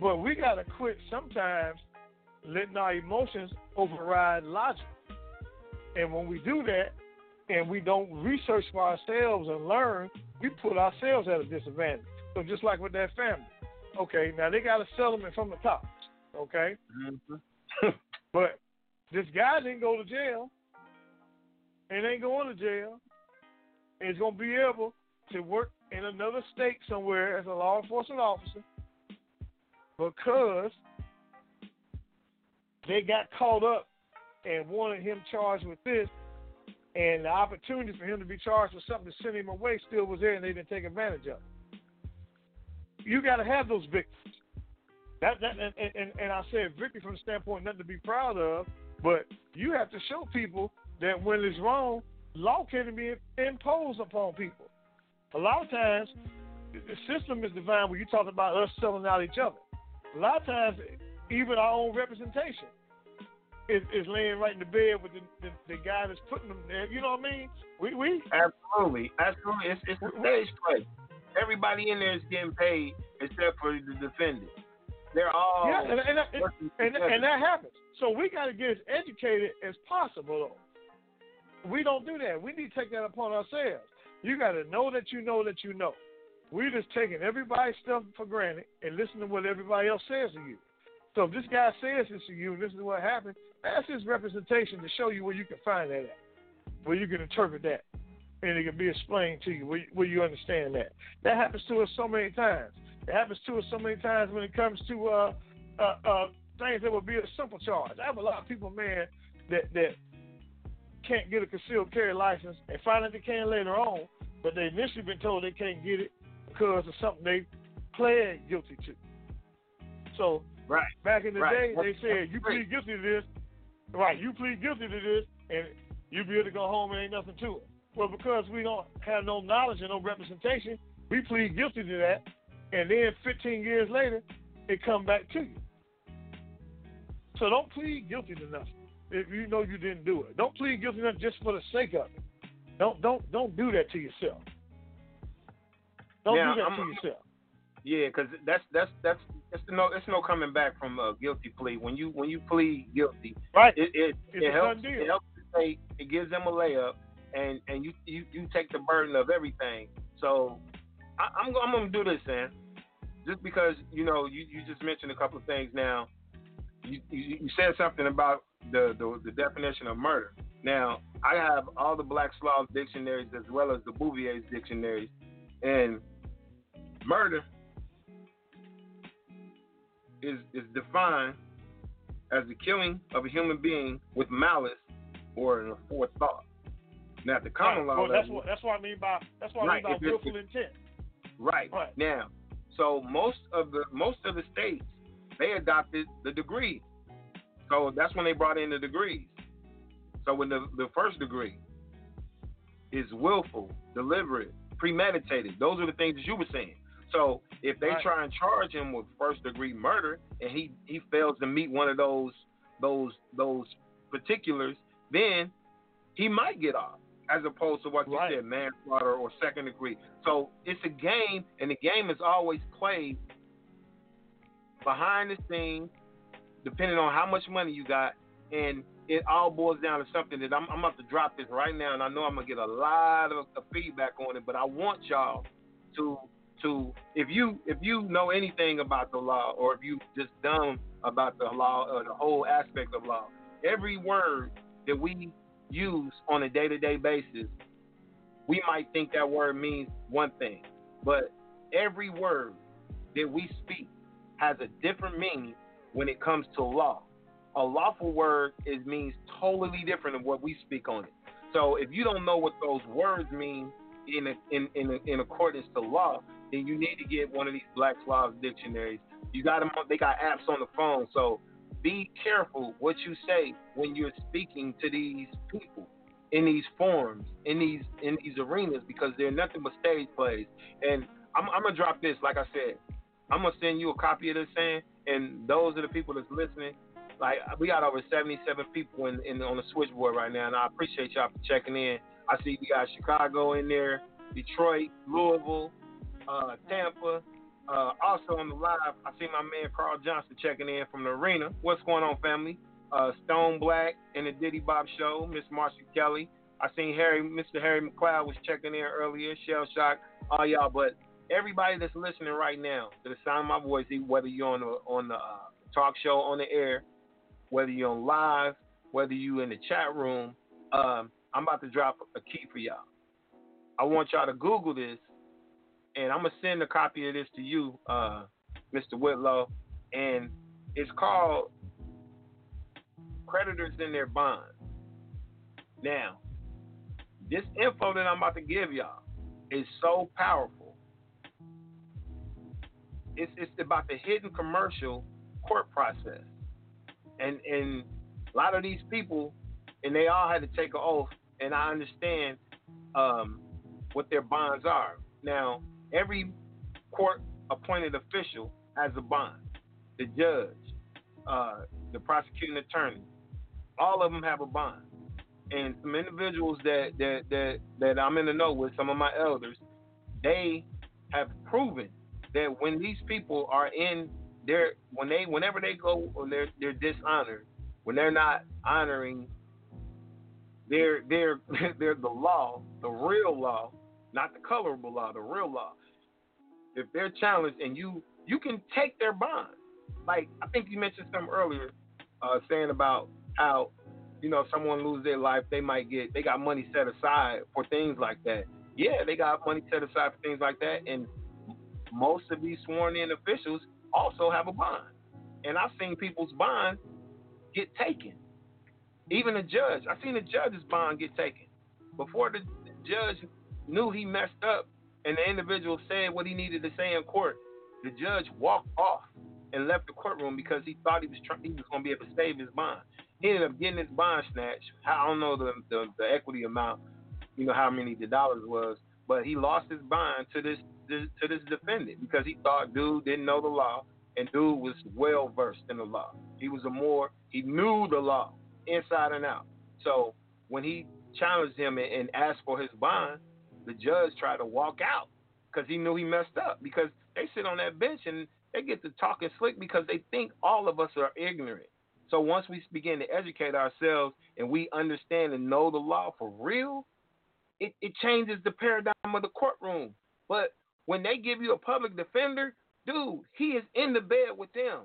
But we got to quit sometimes letting our emotions override logic. And when we do that and we don't research for ourselves and learn, we put ourselves at a disadvantage. So just like with that family. Okay, now they got a settlement from the top, Okay? Mhm. But this guy didn't go to jail and ain't going to jail. And is going to be able to work in another state somewhere as a law enforcement officer because they got caught up and wanted him charged with this. And the opportunity for him to be charged with something to send him away still was there, and they didn't take advantage of it. You got to have those victims. That, that and, and, and I said victory from the standpoint nothing to be proud of, but you have to show people that when it's wrong, law can be imposed upon people. A lot of times, the system is designed when you talk about us selling out each other. A lot of times, even our own representation is, is laying right in the bed with the, the, the guy that's putting them there. You know what I mean? We we Absolutely, absolutely. It's it's a stage play. Everybody in there is getting paid except for the defendant. They're all yeah, and, and, and, and, that happens. So we got to get as educated as possible. Though we don't do that. We need to take that upon ourselves. You got to know that you know that you know. We're just taking everybody's stuff for granted and listen to what everybody else says to you. So if this guy says this to you and this is what happened, that's his representation to show you where you can find that at, where you can interpret that, and it can be explained to you where, you- where you understand that. That happens to us so many times. It happens to us so many times when it comes to uh, uh, uh, things that would be a simple charge. I have a lot of people, man, that that can't get a concealed carry license and find out they can later on, but they initially been told they can't get it because of something they pled guilty to. So Right. back in the Right. day, they said you great. plead guilty to this, right? You plead guilty to this, and you be able to go home and ain't nothing to it. Well, because we don't have no knowledge and no representation, we plead guilty to that, and then 15 years later, it come back to you. So don't plead guilty to nothing if you know you didn't do it. Don't plead guilty to nothing just for the sake of it. Don't don't don't do that to yourself. Don't Now, do that I'm- to yourself. Yeah, because that's that's that's it's no it's no coming back from a guilty plea. When you when you plead guilty, Right? it it, it helps it helps the state. It gives them a layup, and and you you, you take the burden of everything. So I, I'm I'm gonna do this, man. Just because you know you, you just mentioned a couple of things now. You, you you said something about the, the the definition of murder. Now I have all the Black's Law dictionaries as well as the Bouvier's dictionaries, and murder is is defined as the killing of a human being with malice or an forethought. Now, the common Right. law Well, that's what that's what I mean by that's what I mean by willful intent. Right. Right. Now, so most of the most of the states they adopted the degree. So that's when they brought in the degrees. So when the the first degree is willful, deliberate, premeditated. Those are the things that you were saying. So if they Right. try and charge him with first degree murder and he he fails to meet one of those those those particulars, then he might get off as opposed to what you Right. said, manslaughter or second degree. So it's a game, and the game is always played behind the scenes, depending on how much money you got, and it all boils down to something that I'm, I'm about to drop this right now, and I know I'm gonna get a lot of, of feedback on it, but I want y'all to to if you if you know anything about the law or if you just dumb about the law or the whole aspect of law, every word that we use on a day to day basis, we might think that word means one thing, but every word that we speak has a different meaning when it comes to law. A lawful word is means totally different than what we speak on it. So if you don't know what those words mean in a, in in, in accordance to law, then you need to get one of these Black's Law dictionaries. You got them. They got apps on the phone. So be careful what you say when you're speaking to these people in these forums, in these in these arenas, because they're nothing but stage plays. And I'm, I'm gonna drop this, like I said, I'm gonna send you a copy of this saying, and those are the people that's listening. Like we got over 77 people in, in on the switchboard right now, and I appreciate y'all for checking in. I see we got Chicago in there, Detroit, Louisville, uh, Tampa. Uh, also on the live, I see my man Carl Johnson checking in from the arena. What's going on, family? Uh, Stone Black and the Diddy Bob Show, Miss Marcia Kelly. I seen Harry, Mr. Harry McLeod was checking in earlier. Shell Shock, all y'all. But everybody that's listening right now to the sound of my voice, whether you're on the on the uh, talk show on the air, whether you're on live, whether you in the chat room, um, I'm about to drop a key for y'all. I want y'all to Google this, and I'm gonna send a copy of this to you, uh, Mr. Whitlow, and it's called "Creditors in Their Bonds." Now, this info that I'm about to give y'all is so powerful. It's it's about the hidden commercial court process, and and a lot of these people, and they all had to take an oath, and I understand um, what their bonds are. Now, every court appointed official has a bond. The judge, uh, the prosecuting attorney, all of them have a bond. And some individuals that, that that that I'm in the know with, some of my elders, they have proven that when these people are in their when they whenever they go when they're they're dishonored, when they're not honoring their their their the law, the real law, not the colorable law, the real law. If they're challenged and you you can take their bond. Like I think you mentioned something earlier, uh, saying about how you know if someone lose their life, they might get they got money set aside for things like that. Yeah, they got money set aside for things like that, and most of these sworn in officials also have a bond. And I've seen people's bond get taken. Even a judge, I've seen a judge's bond get taken before the judge knew he messed up, and the individual said what he needed to say in court. The judge walked off and left the courtroom because he thought he was trying, he was going to be able to save his bond. He ended up getting his bond snatched. I don't know the, the, the equity amount, you know how many the dollars was, but he lost his bond to this, this to this defendant because he thought dude didn't know the law and dude was well versed in the law. He was a more he knew the law inside and out. So when he challenged him and, and asked for his bond, the judge tried to walk out because he knew he messed up. Because they sit on that bench and they get to talking slick because they think all of us are ignorant. So once we begin to educate ourselves and we understand and know the law for real, it, it changes the paradigm of the courtroom. But when they give you a public defender, dude, he is in the bed with them.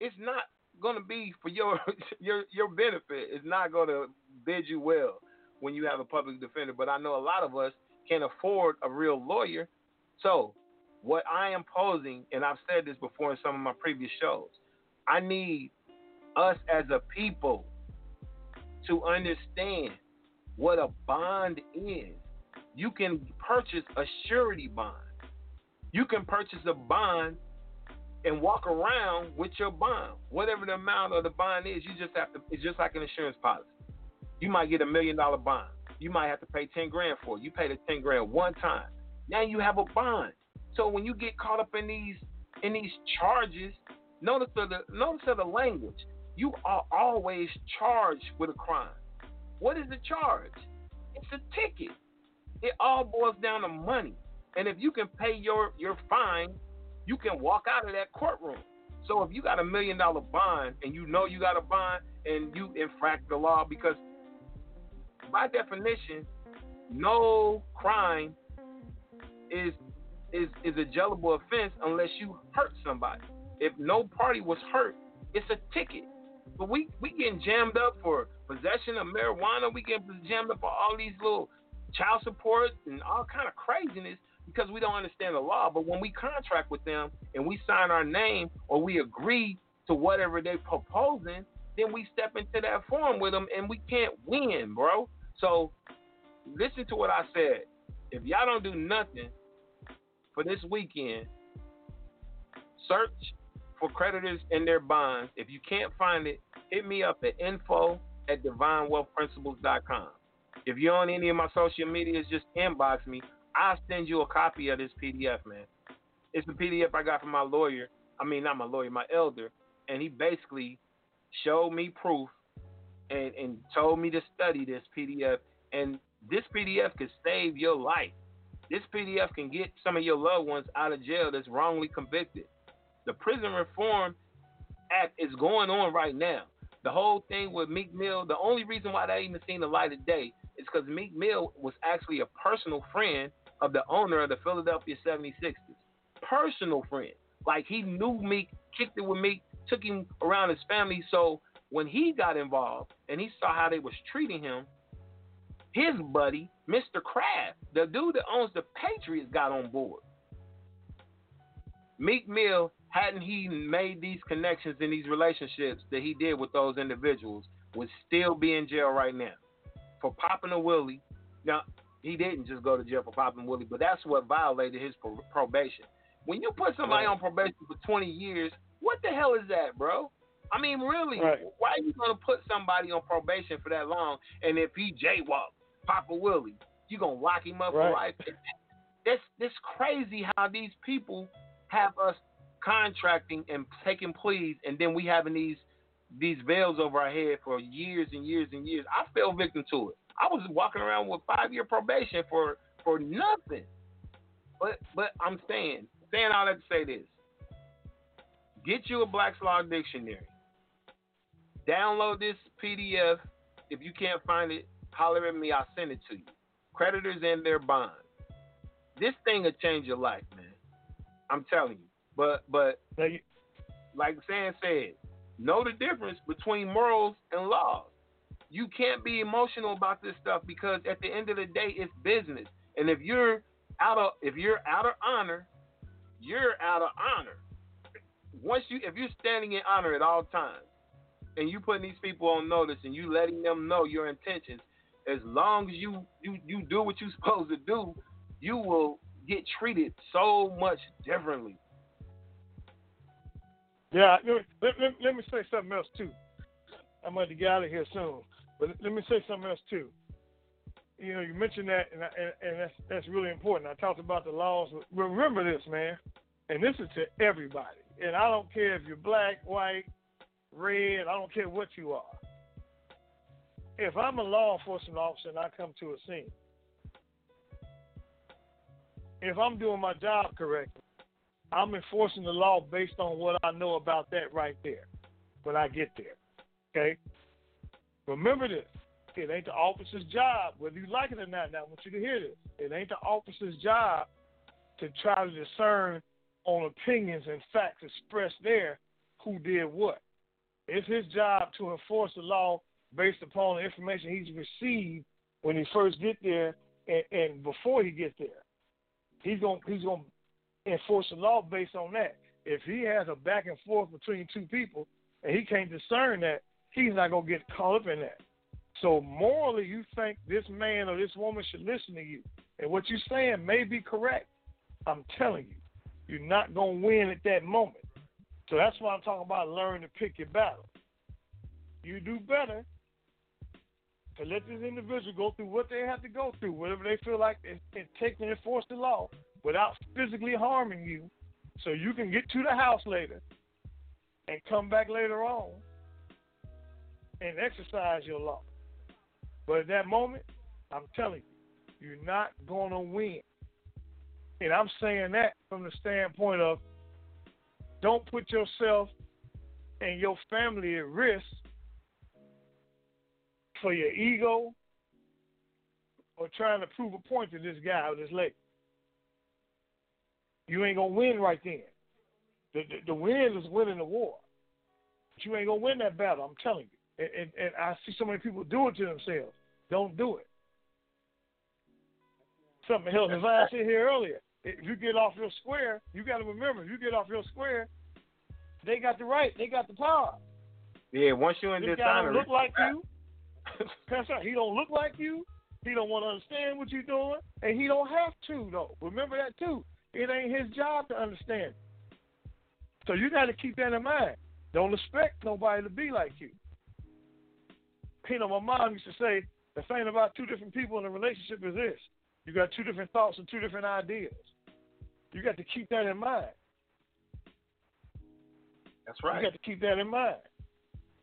It's not gonna be for your your your benefit. It's not gonna bid you well when you have a public defender. But I know a lot of us can afford a real lawyer. So what I am posing, and I've said this before in some of my previous shows, I need us as a people to understand what a bond is. You can purchase a surety bond. You can purchase a bond and walk around with your bond. Whatever the amount of the bond is, you just have to it's just like an insurance policy. You might get a million dollar bond. You might have to pay ten grand for it. You pay the ten grand one time. Now you have a bond. So when you get caught up in these in these charges, notice of the notice of the language. You are always charged with a crime. What is the charge? It's a ticket. It all boils down to money. And if you can pay your your fine, you can walk out of that courtroom. So if you got a million dollar bond and you know you got a bond and you infract the law because by definition, no crime is is is a jailable offense unless you hurt somebody. If no party was hurt, it's a ticket. But we we getting jammed up for possession of marijuana. We getting jammed up for all these little child support and all kind of craziness because we don't understand the law. But when we contract with them and we sign our name or we agree to whatever they're proposing, then we step into that form with them and we can't win, bro. So listen to what I said. If y'all don't do nothing for this weekend, search for creditors and their bonds. If you can't find it, hit me up at info at divinewealthprinciples.com. If you're on any of my social medias, just inbox me. I'll send you a copy of this PDF, man. It's the PDF I got from my lawyer. I mean, not my lawyer, my elder. And he basically showed me proof and, and told me to study this PDF. And this PDF could save your life. This PDF can get some of your loved ones out of jail that's wrongly convicted. The Prison Reform Act is going on right now. The whole thing with Meek Mill, the only reason why that even seen the light of day is because Meek Mill was actually a personal friend of the owner of the Philadelphia 76ers. Personal friend. Like he knew Meek, kicked it with Meek, took him around his family. So when he got involved and he saw how they was treating him, his buddy, Mr. Kraft, the dude that owns the Patriots, got on board. Meek Mill, hadn't he made these connections in these relationships that he did with those individuals, would still be in jail right now for popping a willie. Now, he didn't just go to jail for popping Willie, but that's what violated his probation. When you put somebody on probation for 20 years, what the hell is that, bro? I mean, really, right. why are you going to put somebody on probation for that long? And if he jaywalk, Papa Willie, you going to lock him up right. for life? It's, it's crazy how these people have us contracting and taking pleas, and then we having these these veils over our head for years and years and years. I fell victim to it. I was walking around with five year probation for for nothing. But but I'm saying saying all that to say this. Get you a Black's Law dictionary. Download this PDF. If you can't find it, holler at me. I'll send it to you. Creditors and their bonds. This thing will change your life, man. I'm telling you. But but like Sam said, know the difference between morals and laws you can't be emotional about this stuff because at the end of the day, it's business. And if you're out of if you're out of honor, you're out of honor. Once you if you're standing in honor at all times, and you putting these people on notice and you letting them know your intentions, as long as you you you do what you're supposed to do, you will get treated so much differently. Yeah, let, let, let me say something else too. I'm going to get out of here soon, but let me say something else too. You know, you mentioned that, and, and, and that's that's really important. I talked about the laws. Remember this, man, and this is to everybody. And I don't care if you're black, white, red. I don't care what you are. If I'm a law enforcement officer and I come to a scene, if I'm doing my job correctly, I'm enforcing the law based on what I know about that right there when I get there. Okay? Remember this. It ain't the officer's job, whether you like it or not. Now, I want you to hear this. It ain't the officer's job to try to discern on opinions and facts expressed there who did what. It's his job to enforce the law based upon the information he's received when he first get there and, and before he gets there. He's gonna he's gonna enforce the law based on that. If he has a back and forth between two people and he can't discern that, he's not gonna get caught up in that. So morally, you think this man or this woman should listen to you, and what you're saying may be correct. I'm telling you, you're not gonna win at that moment. So that's why I'm talking about learning to pick your battle. You do better to let this individual go through what they have to go through, whatever they feel like it takes to enforce the law without physically harming you, so you can get to the house later and come back later on and exercise your law. But at that moment, I'm telling you, you're not going to win. And I'm saying that from the standpoint of don't put yourself and your family at risk for your ego or trying to prove a point to this guy or this lady. You ain't gonna win right then. The, the, the win is winning the war, but you ain't gonna win that battle. I'm telling you. And, and, and I see so many people do it to themselves. Don't do it. Something else. As I said here earlier, if you get off your square, you got to remember, if you get off your square, they got the right, they got the power. Yeah, once you're in this guy don't look like you. That's right. He don't look like you. He don't want to understand what you're doing, and he don't have to though. Remember that too. It ain't his job to understand. So you got to keep that in mind. Don't expect nobody to be like you. You know, my mom used to say the thing about two different people in a relationship is this: you got two different thoughts and two different ideas. You got to keep that in mind. That's right. You got to keep that in mind.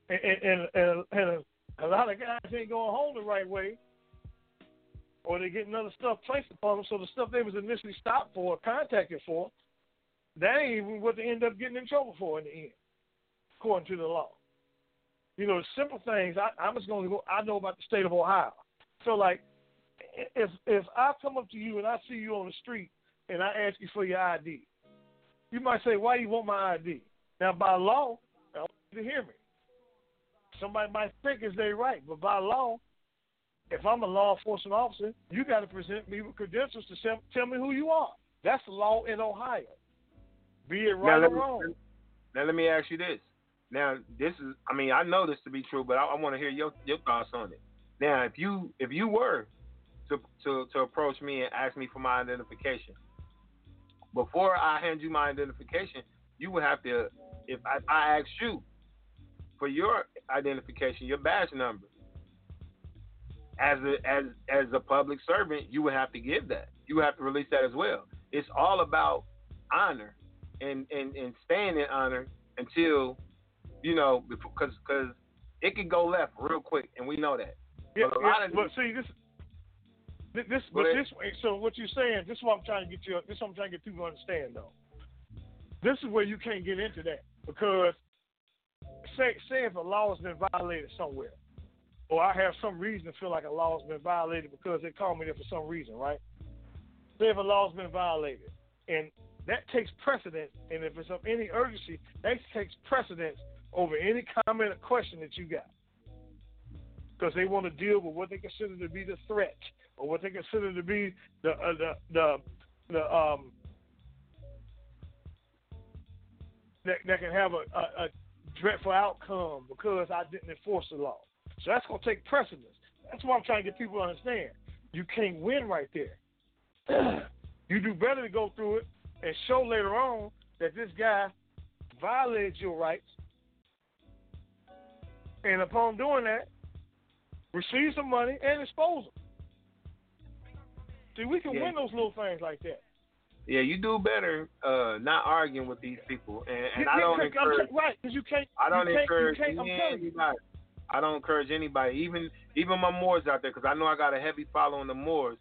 And and, and, and a lot of guys ain't going home the right way, or they getting other stuff placed upon them. So the stuff they was initially stopped for, contacted for, that ain't even what they end up getting in trouble for in the end, according to the law. You know, simple things. I, I'm just going to go. I know about the state of Ohio. So like, if if I come up to you and I see you on the street and I ask you for your ID, you might say, "Why do you want my ID?" Now, by law, I want you to hear me. Somebody might think it's their right, but by law, if I'm a law enforcement officer, you got to present me with credentials to tell, tell me who you are. That's the law in Ohio. Be it right now, or wrong. Now let me ask you this. Now this is, I mean, I know this to be true, but I, I want to hear your your thoughts on it. Now, if you if you were to to to approach me and ask me for my identification, before I hand you my identification, you would have to, if I, I ask you for your identification, your badge number, as a as as a public servant, you would have to give that. You would have to release that as well. It's all about honor and and and staying in honor until you know because because it could go left real quick, and we know that. Yeah, yeah, but see this. This, but this, so what you're saying, this is what I'm trying to get you. This is what I'm trying to get people to understand, though. This is where you can't get into that because, say, say if a law has been violated somewhere, or I have some reason to feel like a law has been violated because they called me there for some reason, right? Say if a law has been violated, and that takes precedence, and if it's of any urgency, that takes precedence over any comment or question that you got. Because they want to deal with what they consider to be the threat, or what they consider to be the uh, the the the um that that can have a, a, a dreadful outcome because I didn't enforce the law. So that's going to take precedence. That's what I'm trying to get people to understand. You can't win right there. you do better to go through it and show later on that this guy violated your rights, and upon doing that, receive some money and expose them. See, we can Yeah. win those little things like that. Yeah, you do better uh, not arguing with these people, and, and I don't encourage. right, because you can't. I don't you can't, encourage You can't, you. anybody. I don't encourage anybody, even even my Moors out there, because I know I got a heavy following the Moors.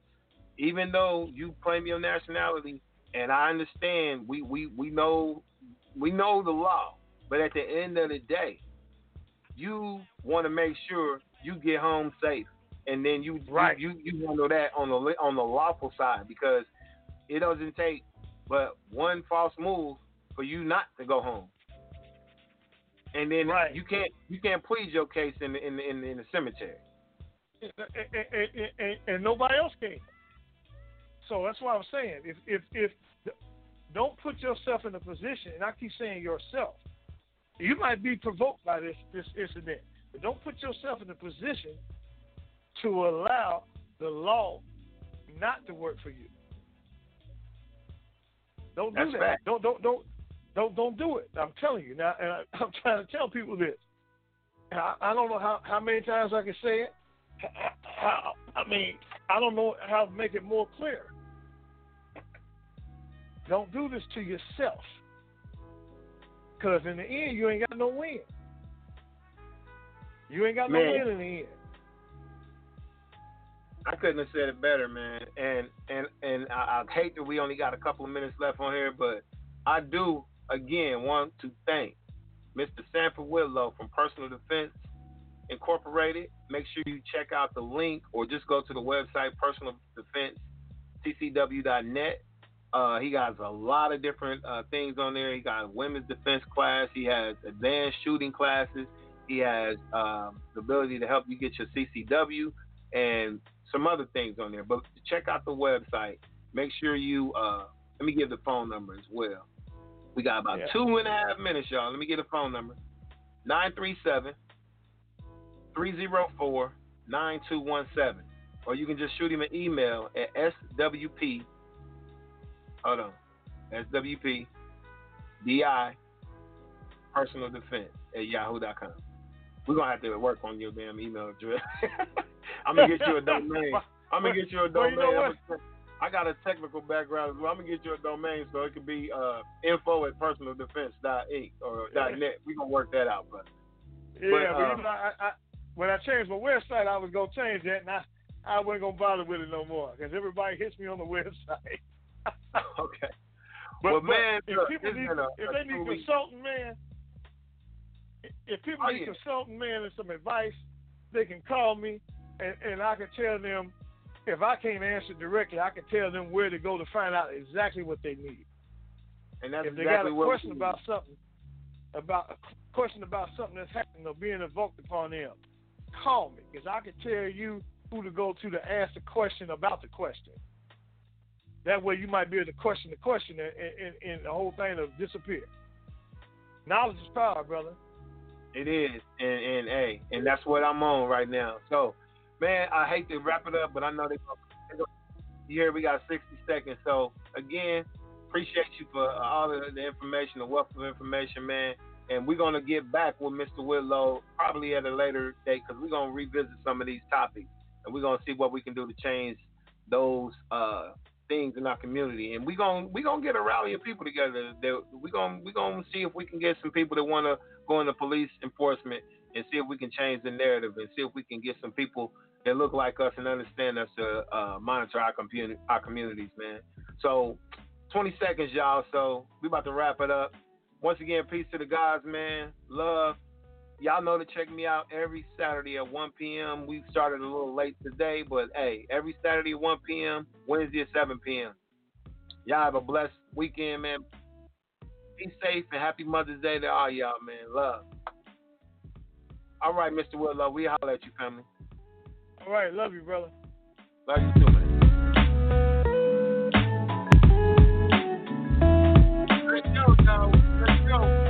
Even though you claim your nationality, and I understand, we we we know we know the law, but at the end of the day, you want to make sure you get home safe, and then you Right. you you, you handle that on the on the lawful side because it doesn't take but one false move for you not to go home and then Right. you can't you can't plead your case in the, in the, in the, in the cemetery. and, and, and, and, and nobody else can. So that's why I'm saying if if if don't put yourself in a position, and I keep saying yourself, you might be provoked by this this incident, but don't put yourself in a position to allow the law not to work for you. Don't do That's that. Don't don't don't don't don't do it. I'm telling you now, and I, I'm trying to tell people this. And I, I don't know how, how many times I can say it. How, I mean, I don't know how to make it more clear. Don't do this to yourself. Because in the end, you ain't got no win. You ain't got no win in the end. I couldn't have said it better, man. And and and I, I hate that we only got a couple of minutes left on here, but I do again want to thank Mr. Sanford Whitlow from Personal Defense Incorporated. Make sure you check out the link or just go to the website Personal Defense TCW.net. Uh, he has a lot of different uh, things on there. He got women's defense class. He has advanced shooting classes. He has um, the ability to help you get your CCW and some other things on there. But check out the website. Make sure you uh, let me give the phone number as well. We got about Yeah. two and a half minutes, y'all. Let me get a phone number. 937 304 9217. Or you can just shoot him an email at SWP. Hold on. SWP DI personal defense at yahoo.com. We're going to have to work on your damn email address. I'm going to get you a domain. I'm gonna get you a Well, domain. you know I got a technical background as well. I'm gonna get you a domain so it could be uh, info at personaldefense.inc or .net. We gonna work that out, brother. Yeah, But, but, uh, you know, I, I, when I changed my website, I was gonna change that, and I, I wasn't gonna bother with it no more because everybody hits me on the website. okay. But, Well, but man, if look, people need, a- if a they need consulting, man, if people Oh, need yeah. consulting, man, and some advice, they can call me, and, and I can tell them. If I can't answer directly, I can tell them where to go to find out exactly what they need. And that's if they exactly got a question about something, about a question about something that's happening or being invoked upon them, call me because I can tell you who to go to to ask the question about the question. That way, you might be able to question the question, and, and, and the whole thing will disappear. Knowledge is power, brother. It is, and and hey, and that's what I'm on right now. So, man, I hate to wrap it up, but I know they gonna. gonna- You hear we got 60 seconds. So again, appreciate you for all of the information, the wealth of information, man. And we're gonna get back with Mr. Whitlow probably at a later date because we're gonna revisit some of these topics and we're gonna see what we can do to change those uh, things in our community. And we're gonna we gonna get a rally of people together. That we gonna we gonna see if we can get some people that want to go into police enforcement and see if we can change the narrative and see if we can get some people that look like us and understand us to uh, monitor our community, our communities, man. So, 20 seconds, y'all. So we about to wrap it up. Once again, peace to the guys, man. Love. Y'all know to check me out every Saturday at 1 p.m. We started a little late today, but hey, every Saturday at 1 p.m., Wednesday at 7 p.m. Y'all have a blessed weekend, man. Be safe and happy Mother's Day to all y'all, man. Love. All right, Mr. Whitlow, we holler at you, family. All right, love you, brother. Love you too, man. Let's go, now. Let's go.